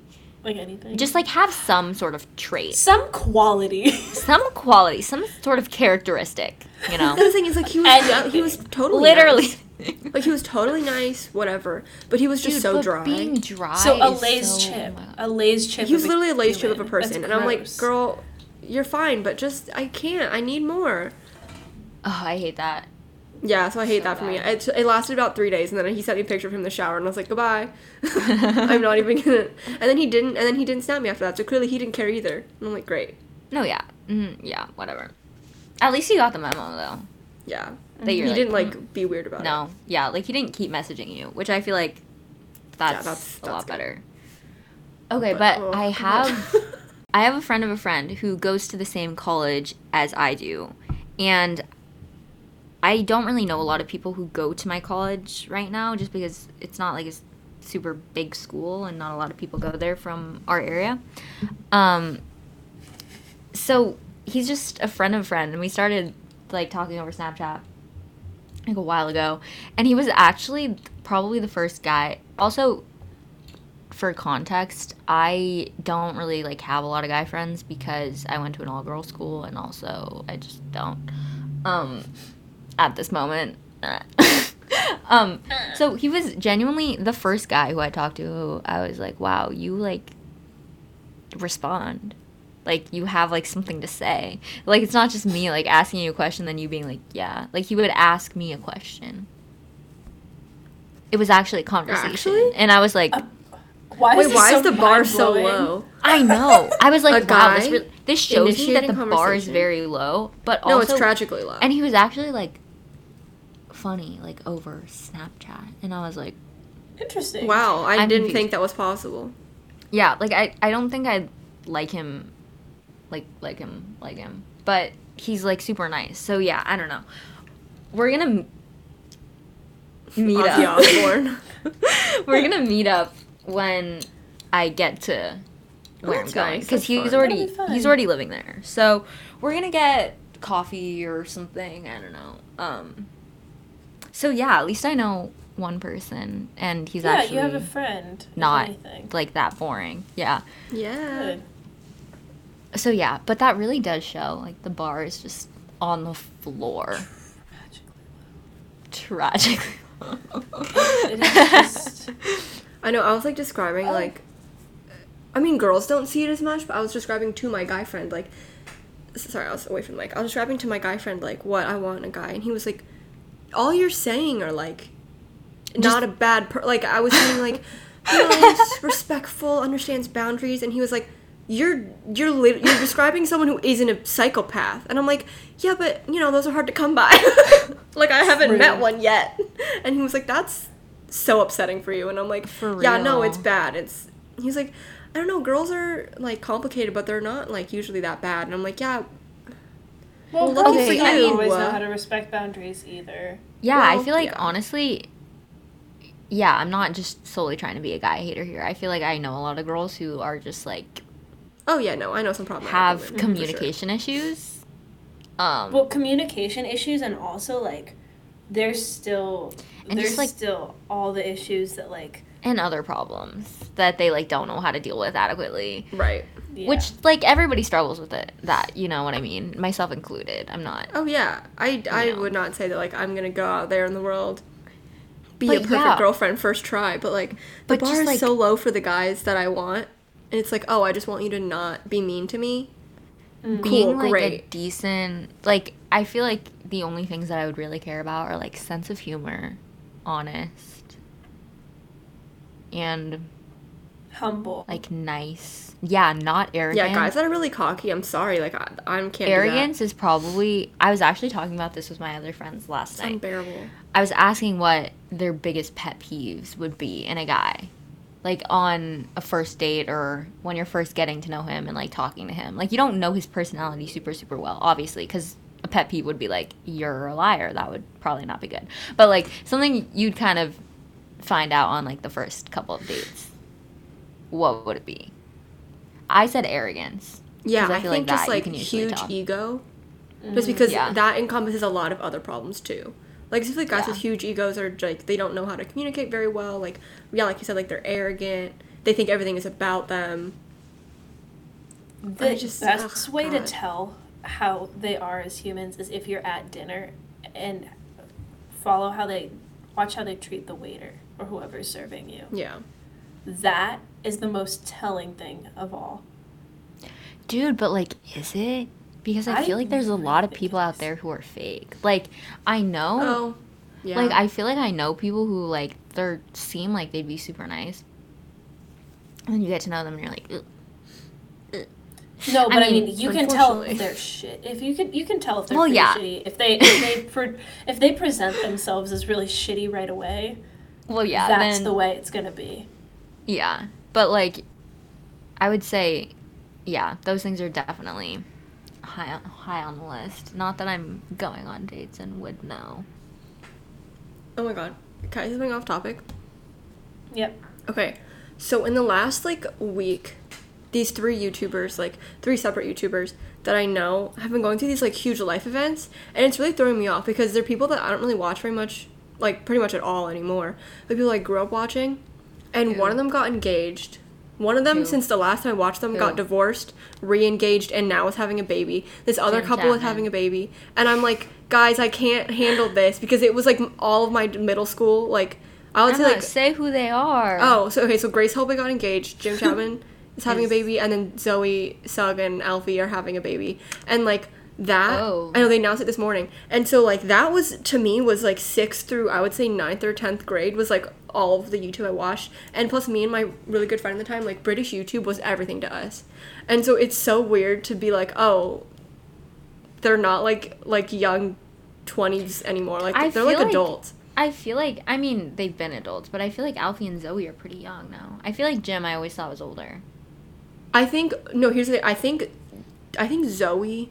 [SPEAKER 1] Like anything.
[SPEAKER 2] Just like have some sort of trait.
[SPEAKER 1] some quality. [LAUGHS]
[SPEAKER 2] Some quality, some sort of characteristic, you know. [LAUGHS]
[SPEAKER 3] The thing is, like he was,
[SPEAKER 1] And-
[SPEAKER 3] he was totally
[SPEAKER 2] Literally.
[SPEAKER 3] nice. like he was totally nice, whatever. But he was just
[SPEAKER 2] Dude,
[SPEAKER 3] so
[SPEAKER 2] but
[SPEAKER 3] dry.
[SPEAKER 2] Being dry.
[SPEAKER 1] so a
[SPEAKER 2] is
[SPEAKER 1] Lay's
[SPEAKER 2] so-
[SPEAKER 1] chip. A Lay's chip.
[SPEAKER 3] he was
[SPEAKER 1] of
[SPEAKER 3] literally a Lay's chip of a person,
[SPEAKER 1] That's
[SPEAKER 3] and I'm like, girl, you're fine, but just I can't. I need more.
[SPEAKER 2] Oh, I hate that.
[SPEAKER 3] Yeah, so I hate
[SPEAKER 2] So
[SPEAKER 3] that for me. It, it lasted about three days, and then he sent me a picture of him in the shower, and I was like, goodbye. [LAUGHS] [LAUGHS] I'm not even gonna. And then he didn't, and then he didn't snap me after that. So clearly he didn't care either. And I'm like, great.
[SPEAKER 2] No, yeah. Mm, yeah, whatever. At least you got the memo though.
[SPEAKER 3] Yeah.
[SPEAKER 2] That
[SPEAKER 3] He
[SPEAKER 2] you're like,
[SPEAKER 3] didn't like be weird about it.
[SPEAKER 2] No, yeah, like he didn't keep messaging you, which I feel like that's,
[SPEAKER 3] that's-
[SPEAKER 2] a lot
[SPEAKER 3] good.
[SPEAKER 2] better. Okay, but,
[SPEAKER 3] oh,
[SPEAKER 2] I have [LAUGHS] I have a friend of a friend who goes to the same college as I do, and I don't really know a lot of people who go to my college right now, just because it's not like a super big school and not a lot of people go there from our area. Um, so he's just a friend of a friend, and we started like talking over Snapchat like a while ago, and he was actually probably the first guy. Also, for context, I don't really like have a lot of guy friends because I went to an all girl school, and also I just don't. Um, at this moment. [LAUGHS] um, so he was genuinely the first guy who I talked to. Who I was like, wow, you like respond like you have like something to say like it's not just me like asking you a question then you being like yeah like he would ask me a question it was actually a conversation
[SPEAKER 3] Actually?
[SPEAKER 2] and i was like
[SPEAKER 1] Why,
[SPEAKER 3] Wait,
[SPEAKER 1] is,
[SPEAKER 3] why
[SPEAKER 1] this
[SPEAKER 3] is the bar so low?
[SPEAKER 2] i know i was [LAUGHS] like wow this, re- this shows me that the bar is very low but also,
[SPEAKER 3] No,
[SPEAKER 2] also
[SPEAKER 3] it's tragically low.
[SPEAKER 2] and he was actually like funny like over snapchat and i was like
[SPEAKER 1] Interesting.
[SPEAKER 3] wow, I
[SPEAKER 2] I'm
[SPEAKER 3] didn't
[SPEAKER 2] confused.
[SPEAKER 3] think that was possible.
[SPEAKER 2] yeah like i i don't think i'd like him like like him like him but he's like super nice so yeah i don't know we're gonna meet
[SPEAKER 3] Ozzy
[SPEAKER 2] up
[SPEAKER 3] Osbourne. [LAUGHS] [LAUGHS]
[SPEAKER 2] we're gonna meet up when i get to where i'm going because
[SPEAKER 3] That's
[SPEAKER 2] he's
[SPEAKER 3] fun.
[SPEAKER 2] already
[SPEAKER 1] be
[SPEAKER 2] he's already living there so we're gonna get coffee or something i don't know um so yeah at least i know one person and he's
[SPEAKER 1] Yeah,
[SPEAKER 2] actually
[SPEAKER 1] you have a friend.
[SPEAKER 2] not like that boring yeah
[SPEAKER 3] yeah.
[SPEAKER 1] Good.
[SPEAKER 2] So yeah, but that really does show like the bar is just on the floor. Tragically.
[SPEAKER 1] It is just. [LAUGHS]
[SPEAKER 3] I know. I was like describing
[SPEAKER 1] Oh.
[SPEAKER 3] like, I mean, girls don't see it as much, but I was describing to my guy friend like, sorry, I was away from the mic. I was describing to my guy friend like what I want in a guy, and he was like, all you're saying are like, not a bad per like I was saying like, [LAUGHS] nice, respectful, understands boundaries, and he was like. You're you're lit- you're describing someone who isn't a psychopath, and I'm like, yeah, but you know those are hard to come by. [LAUGHS] like I haven't met one yet, and he was like, that's so upsetting for you, and I'm like,
[SPEAKER 2] For
[SPEAKER 3] yeah, no, it's bad. It's he's like, I don't know, girls are like complicated, but they're not like usually that bad, and I'm like, yeah,
[SPEAKER 1] Well,
[SPEAKER 3] lucky
[SPEAKER 1] girls
[SPEAKER 2] for
[SPEAKER 1] don't always know how to respect boundaries either.
[SPEAKER 2] Yeah, I feel like
[SPEAKER 3] yeah.
[SPEAKER 2] honestly yeah, I'm not just solely trying to be a guy hater here. I feel like I know a lot of girls who are just like
[SPEAKER 3] Oh yeah, no, I know some problems.
[SPEAKER 2] have
[SPEAKER 3] women, for sure.
[SPEAKER 2] communication issues. Um,
[SPEAKER 1] Well, communication issues and also like there's still
[SPEAKER 2] And
[SPEAKER 1] there's
[SPEAKER 2] just, like-
[SPEAKER 1] still all the issues that like
[SPEAKER 2] and other problems that they like don't know how to deal with adequately.
[SPEAKER 3] Right.
[SPEAKER 1] yeah.
[SPEAKER 2] Which like everybody struggles with it. That you know what I mean, myself included. I'm not.
[SPEAKER 3] Oh yeah, I, I
[SPEAKER 2] Yeah.
[SPEAKER 3] would not say that like I'm gonna go out there in the world, be
[SPEAKER 2] But
[SPEAKER 3] a perfect
[SPEAKER 2] yeah.
[SPEAKER 3] girlfriend first try. But like the
[SPEAKER 2] But
[SPEAKER 3] bar is
[SPEAKER 2] like-
[SPEAKER 3] so low for the guys that I want, and it's like oh I just want you to not be mean to me. Mm.
[SPEAKER 2] being
[SPEAKER 3] Cool,
[SPEAKER 2] like a decent like I feel like the only things that I would really care about are like sense of humor, honest, and
[SPEAKER 1] humble.
[SPEAKER 2] like nice. Yeah, not arrogant.
[SPEAKER 3] Yeah, guys that are really cocky. I'm sorry, like I, I can't.
[SPEAKER 2] Arrogance is probably. I was actually talking about this with my other friends last
[SPEAKER 3] It's
[SPEAKER 2] night.
[SPEAKER 3] unbearable.
[SPEAKER 2] I was asking what their biggest pet peeves would be in a guy. Like on a first date or when you're first getting to know him and like talking to him. Like you don't know his personality super, super well, obviously, because a pet peeve would be like, you're a liar. That would probably not be good. But like something you'd kind of find out on like the first couple of dates. What would it be? I said arrogance.
[SPEAKER 3] Yeah,
[SPEAKER 2] I
[SPEAKER 3] I,
[SPEAKER 2] feel like
[SPEAKER 3] think just like huge
[SPEAKER 2] tell.
[SPEAKER 3] ego, mm-hmm. just because
[SPEAKER 2] Yeah.
[SPEAKER 3] that encompasses a lot of other problems too. Like especially guys
[SPEAKER 2] Yeah.
[SPEAKER 3] with huge egos are like they don't know how to communicate very well. Like yeah, like you said, like they're arrogant. They think everything is about them.
[SPEAKER 1] the
[SPEAKER 3] just-
[SPEAKER 1] best
[SPEAKER 3] ugh,
[SPEAKER 1] way to tell how they are as humans is if you're at dinner and follow how they watch how they treat the waiter or whoever's serving you.
[SPEAKER 3] Yeah.
[SPEAKER 1] That is the most telling thing of all.
[SPEAKER 2] Dude, but like, is it? Because I,
[SPEAKER 1] I
[SPEAKER 2] feel like there's a lot of people out there who are fake. Like, I know,
[SPEAKER 3] Oh. Yeah.
[SPEAKER 2] like, I feel like I know people who like they seem like they'd be super nice, and then you get to know them, and you're like, Ugh.
[SPEAKER 1] No, but I mean,
[SPEAKER 2] mean,
[SPEAKER 1] you can tell if they're shit. If you can, you can tell if they're
[SPEAKER 2] Well, yeah.
[SPEAKER 1] shitty. If they if they pre- if they present themselves as really shitty right away,
[SPEAKER 2] well, yeah,
[SPEAKER 1] that's
[SPEAKER 2] then,
[SPEAKER 1] the way it's gonna be.
[SPEAKER 2] yeah. But like, I would say, yeah, those things are definitely high on, high on the list. Not that I'm going on dates and would know.
[SPEAKER 3] oh my god. Can I say something off topic?
[SPEAKER 1] Yep.
[SPEAKER 3] Okay. So in the last like week, these three YouTubers, like three separate YouTubers that I know, have been going through these like huge life events, and it's really throwing me off because they're people that I don't really watch very much, like pretty much at all anymore. Like people I grew up watching, and
[SPEAKER 2] Who?
[SPEAKER 3] one of them got engaged. One of them,
[SPEAKER 2] Who?
[SPEAKER 3] since the last time I watched them,
[SPEAKER 2] Who?
[SPEAKER 3] got divorced, re-engaged, and now is having a baby. This other
[SPEAKER 2] Jim
[SPEAKER 3] couple is having a baby, and I'm like, guys, I can't handle this because it was like all of my middle school, like I would say like
[SPEAKER 2] say who they are.
[SPEAKER 3] Oh, so okay, so Grace Helbig got engaged. Jim [LAUGHS] Chapman is having a baby, and then Zoe Sugg and Alfie are having a baby, and like that.
[SPEAKER 2] Oh.
[SPEAKER 3] I know they announced it this morning, and so like that was to me was like sixth through I would say ninth or tenth grade was like all of the YouTube I watched, and plus me and my really good friend at the time, like British YouTube was everything to us, and so it's so weird to be like, oh, they're not like like young. 20s anymore like
[SPEAKER 2] I
[SPEAKER 3] they're like
[SPEAKER 2] like-
[SPEAKER 3] adults
[SPEAKER 2] I feel like I mean they've been adults, but I feel like Alfie and Zoe are pretty young now. I feel like Jim I always thought was older.
[SPEAKER 3] I think no. Here's the thing. I think, I think Zoe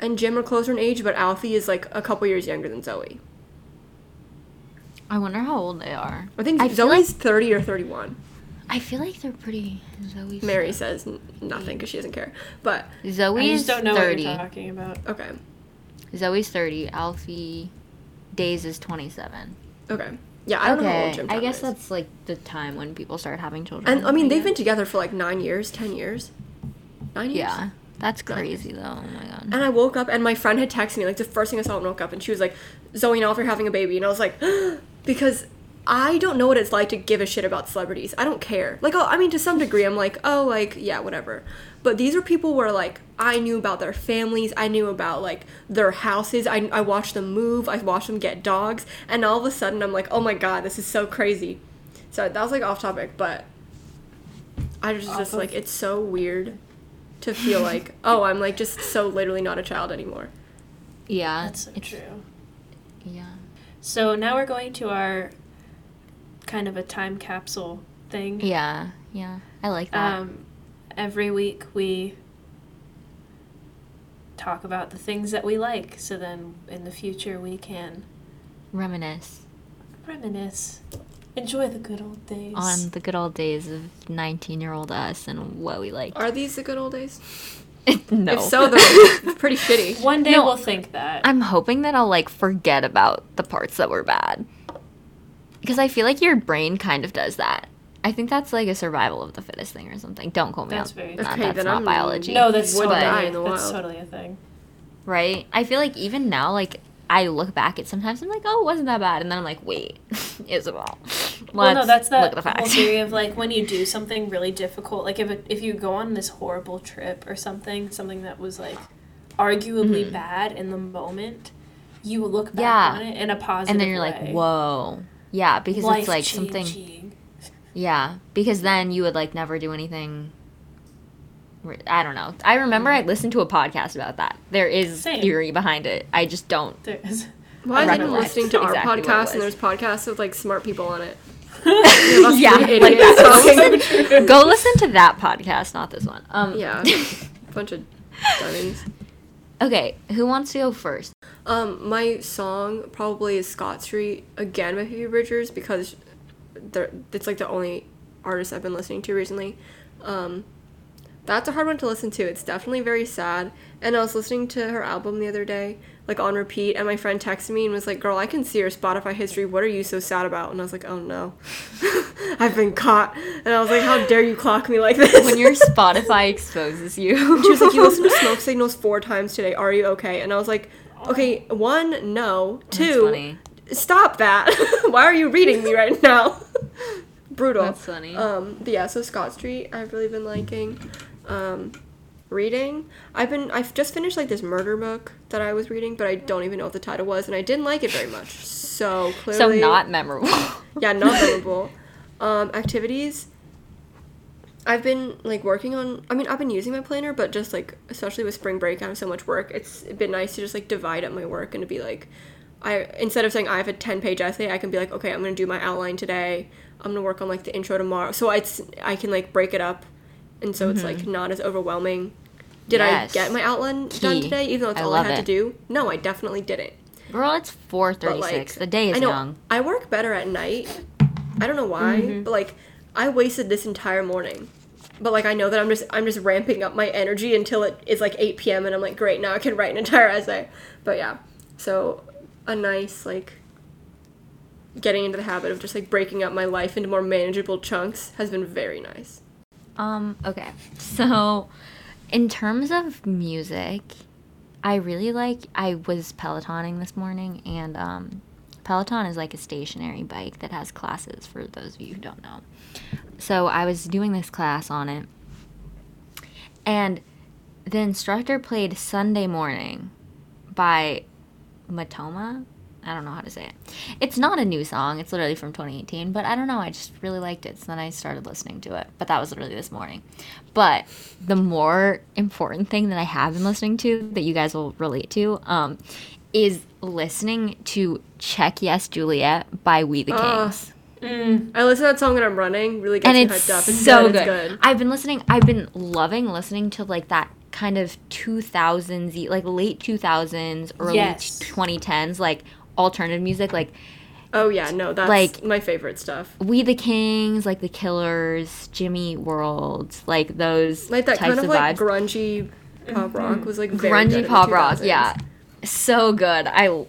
[SPEAKER 3] and Jim are closer in age, but Alfie is like a couple years younger than Zoe.
[SPEAKER 2] I wonder how old they are.
[SPEAKER 3] I think
[SPEAKER 2] I feel
[SPEAKER 3] Zoe's thirty or thirty-one.
[SPEAKER 2] I feel like they're pretty. Zoe's
[SPEAKER 3] Mary says n- nothing because she doesn't care. But
[SPEAKER 2] Zoe
[SPEAKER 1] I
[SPEAKER 2] is
[SPEAKER 1] just don't know
[SPEAKER 2] thirty.
[SPEAKER 1] what you're talking about.
[SPEAKER 3] okay,
[SPEAKER 2] Zoe's thirty. Alfie Deyes is twenty-seven.
[SPEAKER 3] okay, yeah. I don't know how old
[SPEAKER 2] okay,
[SPEAKER 3] Jim.
[SPEAKER 2] I guess
[SPEAKER 3] is.
[SPEAKER 2] that's like the time when people start having children.
[SPEAKER 3] And I mean, they've been together for like nine years, ten years, nine years.
[SPEAKER 2] Yeah, that's crazy though. Oh my god.
[SPEAKER 3] And I woke up, and my friend had texted me like the first thing I saw when I woke up, and she was like, "Zoe and Alfie are having a baby," and I was like, [GASPS] because I don't know what it's like to give a shit about celebrities. I don't care. Like, oh, I mean, to some degree, I'm like, oh, like, yeah, whatever. But these are people where like I knew about their families, I knew about like their houses, I I watched them move, I watched them get dogs, and all of a sudden I'm like, oh my god, this is so crazy. So that was like off topic, but I just just like it's so weird to feel like [LAUGHS] oh I'm like just so literally not a child anymore.
[SPEAKER 2] yeah,
[SPEAKER 1] That's so
[SPEAKER 2] it's-
[SPEAKER 1] true.
[SPEAKER 2] Yeah.
[SPEAKER 1] So now we're going to our kind of a time capsule thing.
[SPEAKER 2] Yeah, yeah. I like that.
[SPEAKER 1] Um, every week we talk about the things that we like, so then in the future we can
[SPEAKER 2] Reminisce.
[SPEAKER 1] Reminisce. Enjoy the good old days.
[SPEAKER 2] On the good old days of 19 year old us and what we liked.
[SPEAKER 3] Are these the good old days? [LAUGHS]
[SPEAKER 2] no.
[SPEAKER 3] If so, they're pretty [LAUGHS] shitty.
[SPEAKER 1] One day
[SPEAKER 2] No.
[SPEAKER 1] we'll think that.
[SPEAKER 2] I'm hoping that I'll like forget about the parts that were bad. Because I feel like your brain kind of does that. I think that's like a survival of the fittest thing or something. Don't quote me
[SPEAKER 1] That's
[SPEAKER 2] on
[SPEAKER 1] very
[SPEAKER 2] that.
[SPEAKER 3] Okay,
[SPEAKER 2] that's
[SPEAKER 3] then
[SPEAKER 2] not
[SPEAKER 3] I'm-
[SPEAKER 2] biology.
[SPEAKER 1] no, that's totally,
[SPEAKER 3] die in the
[SPEAKER 1] that's
[SPEAKER 3] wild.
[SPEAKER 1] totally a thing.
[SPEAKER 2] right? I feel like even now, like I look back at sometimes I'm like, oh, it wasn't that bad, and then I'm like, wait, [LAUGHS] Isabelle. Let's
[SPEAKER 1] well, no, that's that
[SPEAKER 2] the
[SPEAKER 1] whole theory of [LAUGHS] like when you do something really difficult, like if it, if you go on this horrible trip or something, something that was like arguably
[SPEAKER 2] Mhm.
[SPEAKER 1] bad in the moment, you look back
[SPEAKER 2] Yeah.
[SPEAKER 1] on it in a positive
[SPEAKER 2] and then you're
[SPEAKER 1] way.
[SPEAKER 2] like, whoa, yeah, because it's like something. Yeah, because then you would like never do anything. Re- I don't know. I remember I listened to a podcast about that. There is
[SPEAKER 1] Same.
[SPEAKER 2] theory behind it. I just don't.
[SPEAKER 1] There is.
[SPEAKER 3] Why is
[SPEAKER 2] I
[SPEAKER 3] anyone
[SPEAKER 2] recollect
[SPEAKER 3] listening to our
[SPEAKER 2] exactly
[SPEAKER 3] podcast and there's podcasts with like smart people on it? [LAUGHS]
[SPEAKER 2] yeah,
[SPEAKER 3] three
[SPEAKER 2] like
[SPEAKER 3] idiots [LAUGHS]
[SPEAKER 2] that.
[SPEAKER 3] talking.
[SPEAKER 2] Go listen to that podcast, not this one. Um,
[SPEAKER 3] Yeah, [LAUGHS] bunch of dummies.
[SPEAKER 2] okay, who wants to go first?
[SPEAKER 3] Um, my song probably is Scott Street again by Phoebe Bridgers because it's like the only artist I've been listening to recently. Um, that's a hard one to listen to. It's definitely very sad. And I was listening to her album the other day, like on repeat, and my friend texted me and was like, "Girl, I can see your Spotify history. What are you so sad about?" And I was like, "Oh no, [LAUGHS] I've been caught." And I was like, "How dare you clock me like this?"
[SPEAKER 2] When your Spotify exposes you.
[SPEAKER 3] She was like, "You listened to Smoke Signals four times today. Are you okay?" And I was like, "Okay, one, no. Two, stop that. [LAUGHS] Why are you reading me right now?" [LAUGHS] Brutal.
[SPEAKER 2] That's funny.
[SPEAKER 3] Um, yeah, so Scott Street, I've really been liking. Um, reading, I've been, I've just finished like this murder book that I was reading, but I don't even know what the title was, and I didn't like it very much. So
[SPEAKER 2] so not memorable. [LAUGHS]
[SPEAKER 3] yeah, not [LAUGHS] memorable. um, activities. I've been like working on. I mean, I've been using my planner, but just like especially with spring break, I have so much work. It's been nice to just like divide up my work and to be like, I instead of saying I have a ten page essay, I can be like, okay, I'm gonna do my outline today. I'm gonna work on like the intro tomorrow. So it's I can like break it up, and so it's like not as overwhelming. Did
[SPEAKER 2] Mm-hmm. Yes.
[SPEAKER 3] I get my outline done today, even though it's
[SPEAKER 2] I
[SPEAKER 3] all I had to do? No, I definitely didn't.
[SPEAKER 2] Girl, it's four
[SPEAKER 3] But, like,
[SPEAKER 2] the day is
[SPEAKER 3] I know
[SPEAKER 2] young.
[SPEAKER 3] I work better at night. I don't know why,
[SPEAKER 2] Mm-hmm.
[SPEAKER 3] but like I wasted this entire morning. But like I know that I'm just I'm just ramping up my energy until it is like 8 p.m. and I'm like great now I can write an entire essay. But yeah, so a nice like getting into the habit of just like breaking up my life into more manageable chunks has been very nice.
[SPEAKER 2] Um, okay. So, in terms of music, I really like I was pelotoning this morning and um Peloton is like a stationary bike that has classes for those of you who don't know. So, I was doing this class on it. And the instructor played Sunday Morning by Matoma. I don't know how to say it. It's not a new song. It's literally from 2018, but I don't know. I just really liked it. So then I started listening to it. But that was literally this morning. But the more important thing that I have been listening to that you guys will relate to um, is listening to Check Yes Juliet by We the. Kings.
[SPEAKER 1] Mm,
[SPEAKER 3] I listen to that song when I'm running, really gets
[SPEAKER 2] and
[SPEAKER 3] me
[SPEAKER 2] it's
[SPEAKER 3] hyped up. It's
[SPEAKER 2] so
[SPEAKER 3] good.
[SPEAKER 2] good.
[SPEAKER 3] It's good.
[SPEAKER 2] I've been listening. I've been loving listening to like that kind of 2000s, like late 2000s, early
[SPEAKER 1] Yes.
[SPEAKER 2] 2010s, like alternative music, like
[SPEAKER 3] Oh yeah, no, that's
[SPEAKER 2] Like-
[SPEAKER 3] my favorite stuff.
[SPEAKER 2] We the Kings, like the Killers, Jimmy World, like those
[SPEAKER 3] Like that
[SPEAKER 2] types
[SPEAKER 3] kind of
[SPEAKER 2] of
[SPEAKER 3] like
[SPEAKER 2] vibes.
[SPEAKER 3] grungy pop rock mm-hmm. was like very good
[SPEAKER 2] grungy
[SPEAKER 3] in
[SPEAKER 2] pop rock yeah. So good. I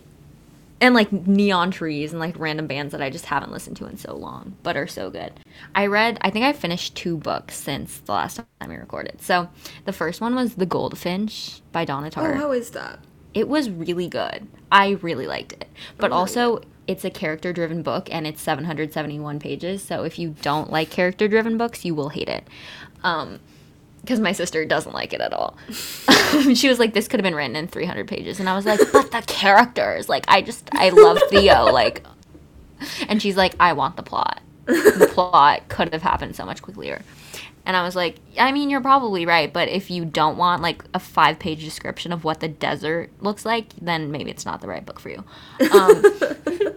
[SPEAKER 2] and like neon trees and like random bands that i just haven't listened to in so long but are so good. I read i think i finished two books since the last time we recorded. So the first one was the goldfinch by donna
[SPEAKER 3] Oh, how is that?
[SPEAKER 2] It was really good i really liked it but
[SPEAKER 3] Oh,
[SPEAKER 2] also it's a character driven book and it's 771 pages so if you don't like character driven books you will hate it um because my sister doesn't like it at all. [LAUGHS] she was like, "This could have been written in 300 pages," and I was like, "But the characters, like, I just, I love Theo, [LAUGHS] like." And she's like, "I want the plot. The plot could have happened so much quicker." And I was like, "I mean, you're probably right, but if you don't want like a five-page description of what the desert looks like, then maybe it's not the right book for you." Um,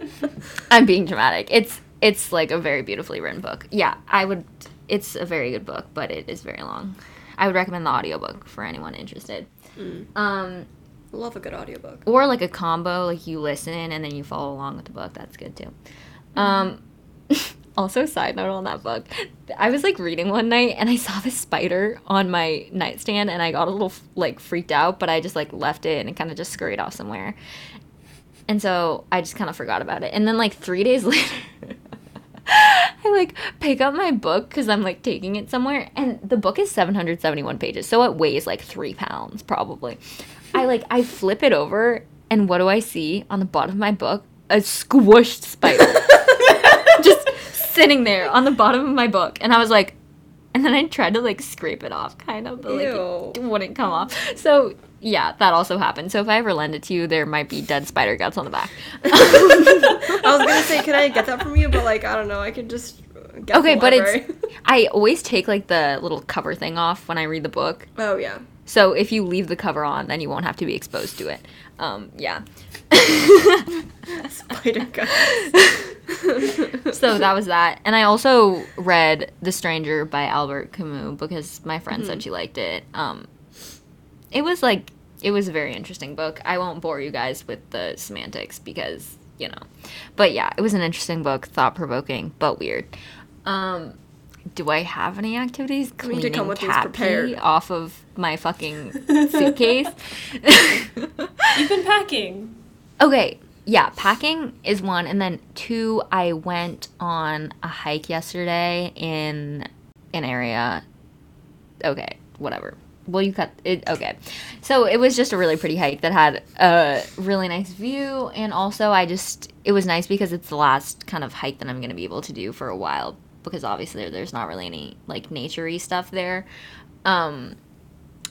[SPEAKER 2] [LAUGHS] I'm being dramatic. It's it's like a very beautifully written book. Yeah, I would it's a very good book, but it is very long. I would recommend the audiobook for anyone interested. Um
[SPEAKER 3] Love a good audiobook.
[SPEAKER 2] or like a combo like you listen and then you follow along with the book. That's good too. Um, also, side note on that book, I was like reading one night and I saw this spider on my nightstand and I got a little like freaked out, but I just like left it and it kind of just scurried off somewhere. And so I just kind of forgot about it. And then like three days [LAUGHS] later, I like pick up my book because I'm like taking it somewhere, and the book is 771 pages, so it weighs like three pounds probably. I like I flip it over, and what do I see on the bottom of my book? A squished spider, [LAUGHS] sitting there on the bottom of my book, and I was like, and then I tried to like scrape it off, kind of, but like it wouldn't come off. So yeah, that also happened. So if I ever lend it to you, there might be dead spider guts on the back. [LAUGHS]
[SPEAKER 3] I was gonna say, can I get that from you? But like, I don't know. I could just get
[SPEAKER 2] Okay, but
[SPEAKER 3] library.
[SPEAKER 2] it's [LAUGHS] I always take like the little cover thing off when I read the book.
[SPEAKER 3] oh yeah.
[SPEAKER 2] So if you leave the cover on, then you won't have to be exposed to it. Um, yeah.
[SPEAKER 3] Spider guts.
[SPEAKER 2] so that was that. And I also read The Stranger by Albert Camus because my friend said she liked it. Um, it was like it was a very interesting book. I won't bore you guys with the semantics because you know, but yeah, it was an interesting book, thought provoking, but weird. Um, do I have any activities
[SPEAKER 3] need
[SPEAKER 2] cleaning
[SPEAKER 3] to come with these
[SPEAKER 2] cat
[SPEAKER 3] prepared.
[SPEAKER 2] pee off of my fucking [LAUGHS] suitcase?
[SPEAKER 1] You've been packing.
[SPEAKER 2] Okay, yeah, packing is one, and then two. I went on a hike yesterday in an area. Okay, whatever. Well, you cut it. Okay, so it was just a really pretty hike that had a really nice view, and also I just it was nice because it's the last kind of hike that I'm gonna be able to do for a while because obviously there's not really any like naturey stuff there. Um,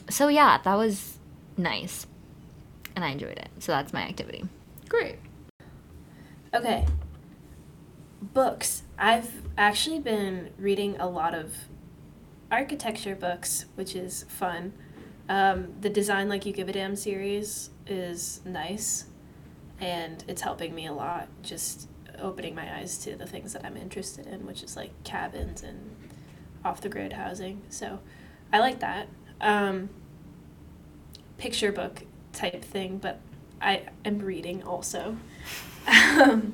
[SPEAKER 2] so yeah, that was nice, and I enjoyed it. So that's my activity.
[SPEAKER 3] Great.
[SPEAKER 1] Okay. Books. I've actually been reading a lot of architecture books, which is fun. Um, the Design Like You Give a Damn series is nice, and it's helping me a lot, just opening my eyes to the things that I'm interested in, which is like cabins and off the grid housing. So I like that. Um, picture book type thing, but I am reading also. Um,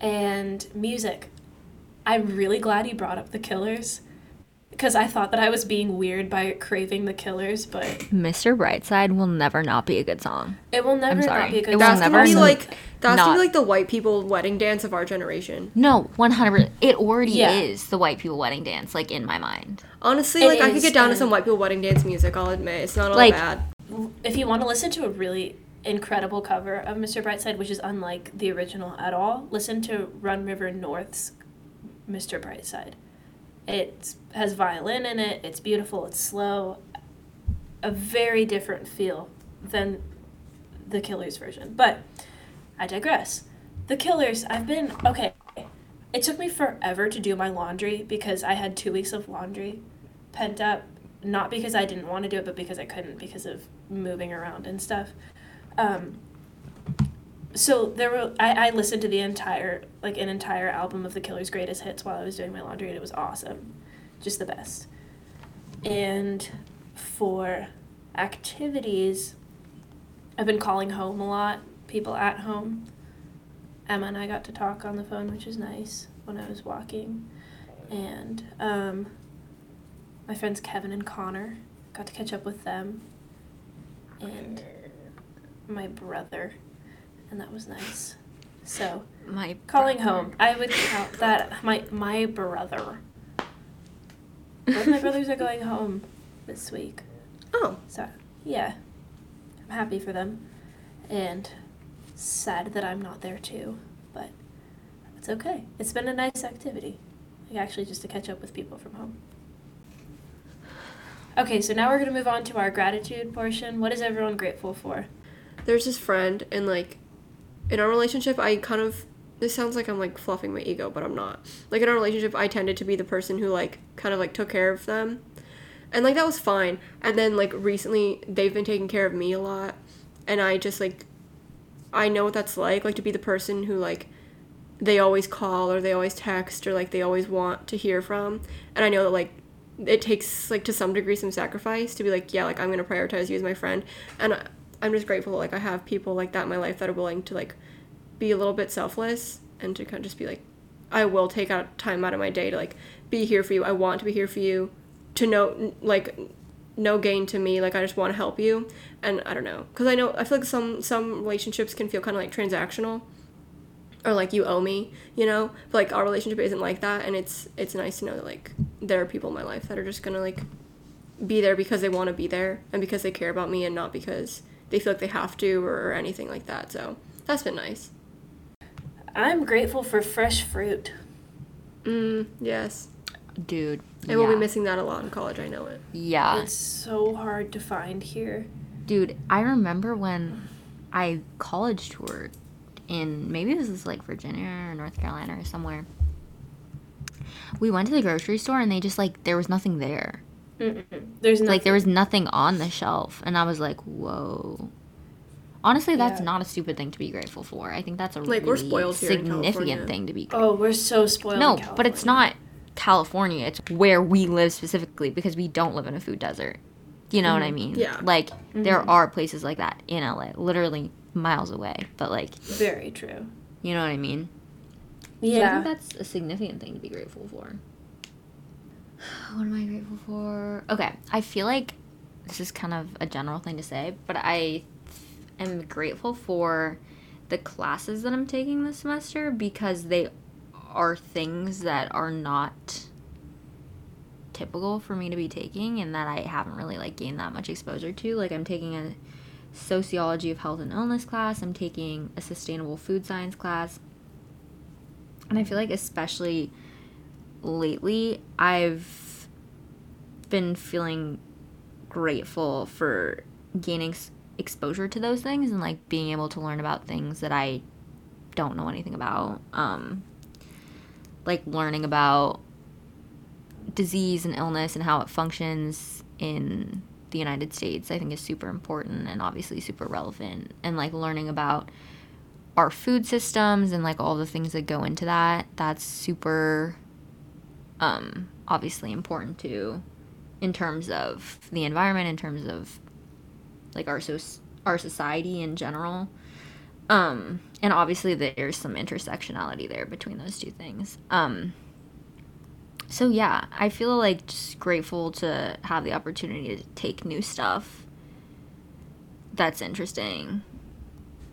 [SPEAKER 1] and music. I'm really glad you brought up the Killers because I thought that I was being weird by craving the Killers, but
[SPEAKER 2] Mr. Brightside will never not be a good song.
[SPEAKER 1] it will never not be a
[SPEAKER 2] It
[SPEAKER 1] good
[SPEAKER 2] will
[SPEAKER 3] That's
[SPEAKER 1] song.
[SPEAKER 3] gonna be like that's gonna be like the white people wedding dance of our generation.
[SPEAKER 2] No, 100 It already
[SPEAKER 1] Yeah.
[SPEAKER 2] is the white people wedding dance, like in my mind.
[SPEAKER 3] Honestly,
[SPEAKER 1] It
[SPEAKER 3] like I could get down to some white people wedding dance music. I'll admit it's not all
[SPEAKER 2] Like-
[SPEAKER 3] bad.
[SPEAKER 1] If you want to listen to a really incredible cover of Mr. Brightside, which is unlike the original at all, listen to Run River North's Mr. Brightside. It has violin in it, it's beautiful, it's slow, a very different feel than the Killers version. But I digress. The Killers, I've been okay. It took me forever to do my laundry because I had two weeks of laundry pent up. Not because I didn't want to do it, but because I couldn't because of moving around and stuff. Um, so there were I, I listened to the entire like an entire album of the Killers' greatest hits while I was doing my laundry and it was awesome. Just the best. And for activities, I've been calling home a lot, people at home. Emma and I got to talk on the phone, which is nice when I was walking. And um, my friends Kevin and Connor got to catch up with them. And my brother. And that was nice. So,
[SPEAKER 2] My
[SPEAKER 1] calling
[SPEAKER 2] brother.
[SPEAKER 1] home, I would count that my my brother. Both my brothers are going home this week.
[SPEAKER 3] Oh,
[SPEAKER 1] So, yeah. I'm happy for them. And sad that I'm not there too, but it's okay. It's been a nice activity. Like actually just to catch up with people from home. Okay, so now we're going to move on to our gratitude portion. What is everyone grateful for?
[SPEAKER 3] There's this friend and like in our relationship I kind of this sounds like I'm like fluffing my ego, but I'm not. Like in our relationship I tended to be the person who like kind of like took care of them. And like that was fine. And then like recently they've been taking care of me a lot and I just like I know what that's like, like to be the person who like they always call or they always text or like they always want to hear from. And I know that like it takes like to some degree some sacrifice to be like, yeah, like I'm gonna prioritize you as my friend. And I- I'm just grateful like I have people like that in my life that are willing to like be a little bit selfless and to kind of just be like, I will take out time out of my day to like be here for you. I want to be here for you. To know like no gain to me. Like I just want to help you, and I don't know because I know I feel like some some relationships can feel kind of like transactional, or like you owe me, you know. But like our relationship isn't like that, and it's it's nice to know that like there are people in my life that are just gonna like be there because they want to be there and because they care about me and not because they feel like they have to or, or anything like that. So that's been nice.
[SPEAKER 1] I'm grateful for fresh fruit.
[SPEAKER 3] Mm, yes.
[SPEAKER 2] Dude.
[SPEAKER 3] I will be missing that a lot in college. I know it.
[SPEAKER 2] Yeah.
[SPEAKER 1] It's so hard to find here.
[SPEAKER 2] Dude, I remember when I college toured in maybe this is like Virginia or North Carolina or somewhere. We went to the grocery store and they just like there was nothing there.
[SPEAKER 1] Mm-mm. There's nothing.
[SPEAKER 2] Like there was nothing on the shelf and I was like, "Whoa." Honestly, that's
[SPEAKER 1] Yeah.
[SPEAKER 2] not a stupid thing to be grateful for. I think that's a
[SPEAKER 3] Like,
[SPEAKER 2] really
[SPEAKER 3] we're spoiled here
[SPEAKER 2] significant
[SPEAKER 3] California.
[SPEAKER 2] thing to be oh, grateful.
[SPEAKER 1] Oh, we're so spoiled.
[SPEAKER 2] no,
[SPEAKER 1] in
[SPEAKER 2] but it's not California. It's where we live specifically because we don't live in a food desert. You know what I mm-hmm. mean?
[SPEAKER 3] Yeah.
[SPEAKER 2] Like there mm-hmm. are places like that in LA, literally miles away. But like,
[SPEAKER 1] very true.
[SPEAKER 2] you know what I mean? So I think that's a significant thing to be grateful for. [SIGHS] What am I grateful for? Okay, I feel like this is kind of a general thing to say, but I am grateful for the classes that I'm taking this semester because they are things that are not typical for me to be taking and that I haven't really like gained that much exposure to. Like I'm taking a sociology of health and illness class, I'm taking a sustainable food science class. And I feel like especially lately I've been feeling grateful for gaining exposure to those things and like being able to learn about things that I don't know anything about. Um like learning about disease and illness and how it functions in the United States, I think is super important and obviously super relevant. And like learning about our food systems and like all the things that go into that, that's super um obviously important too in terms of the environment, in terms of like our so our society in general. Um, and obviously there's some intersectionality there between those two things. Um, so yeah, I feel like just grateful to have the opportunity to take new stuff that's interesting.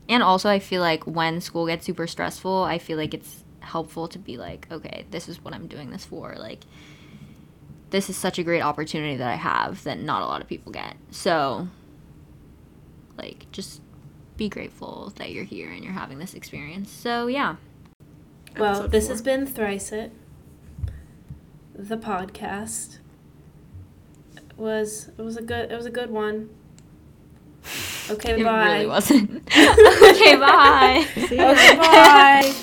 [SPEAKER 2] And also I feel like when school gets super stressful, I feel like it's helpful to be like, okay, this is what I'm doing this for. Like this is such a great opportunity that I have that not a lot of people get. So like just be grateful that you're here and you're having this experience. So yeah.
[SPEAKER 1] Well,
[SPEAKER 3] Episode
[SPEAKER 1] this
[SPEAKER 3] four.
[SPEAKER 1] has been Thrice It. The podcast It was it was a good it was a good one. [LAUGHS] Okay,
[SPEAKER 2] It
[SPEAKER 1] bye.
[SPEAKER 2] It really wasn't. [LAUGHS] okay, bye. [LAUGHS]
[SPEAKER 1] Okay, bye.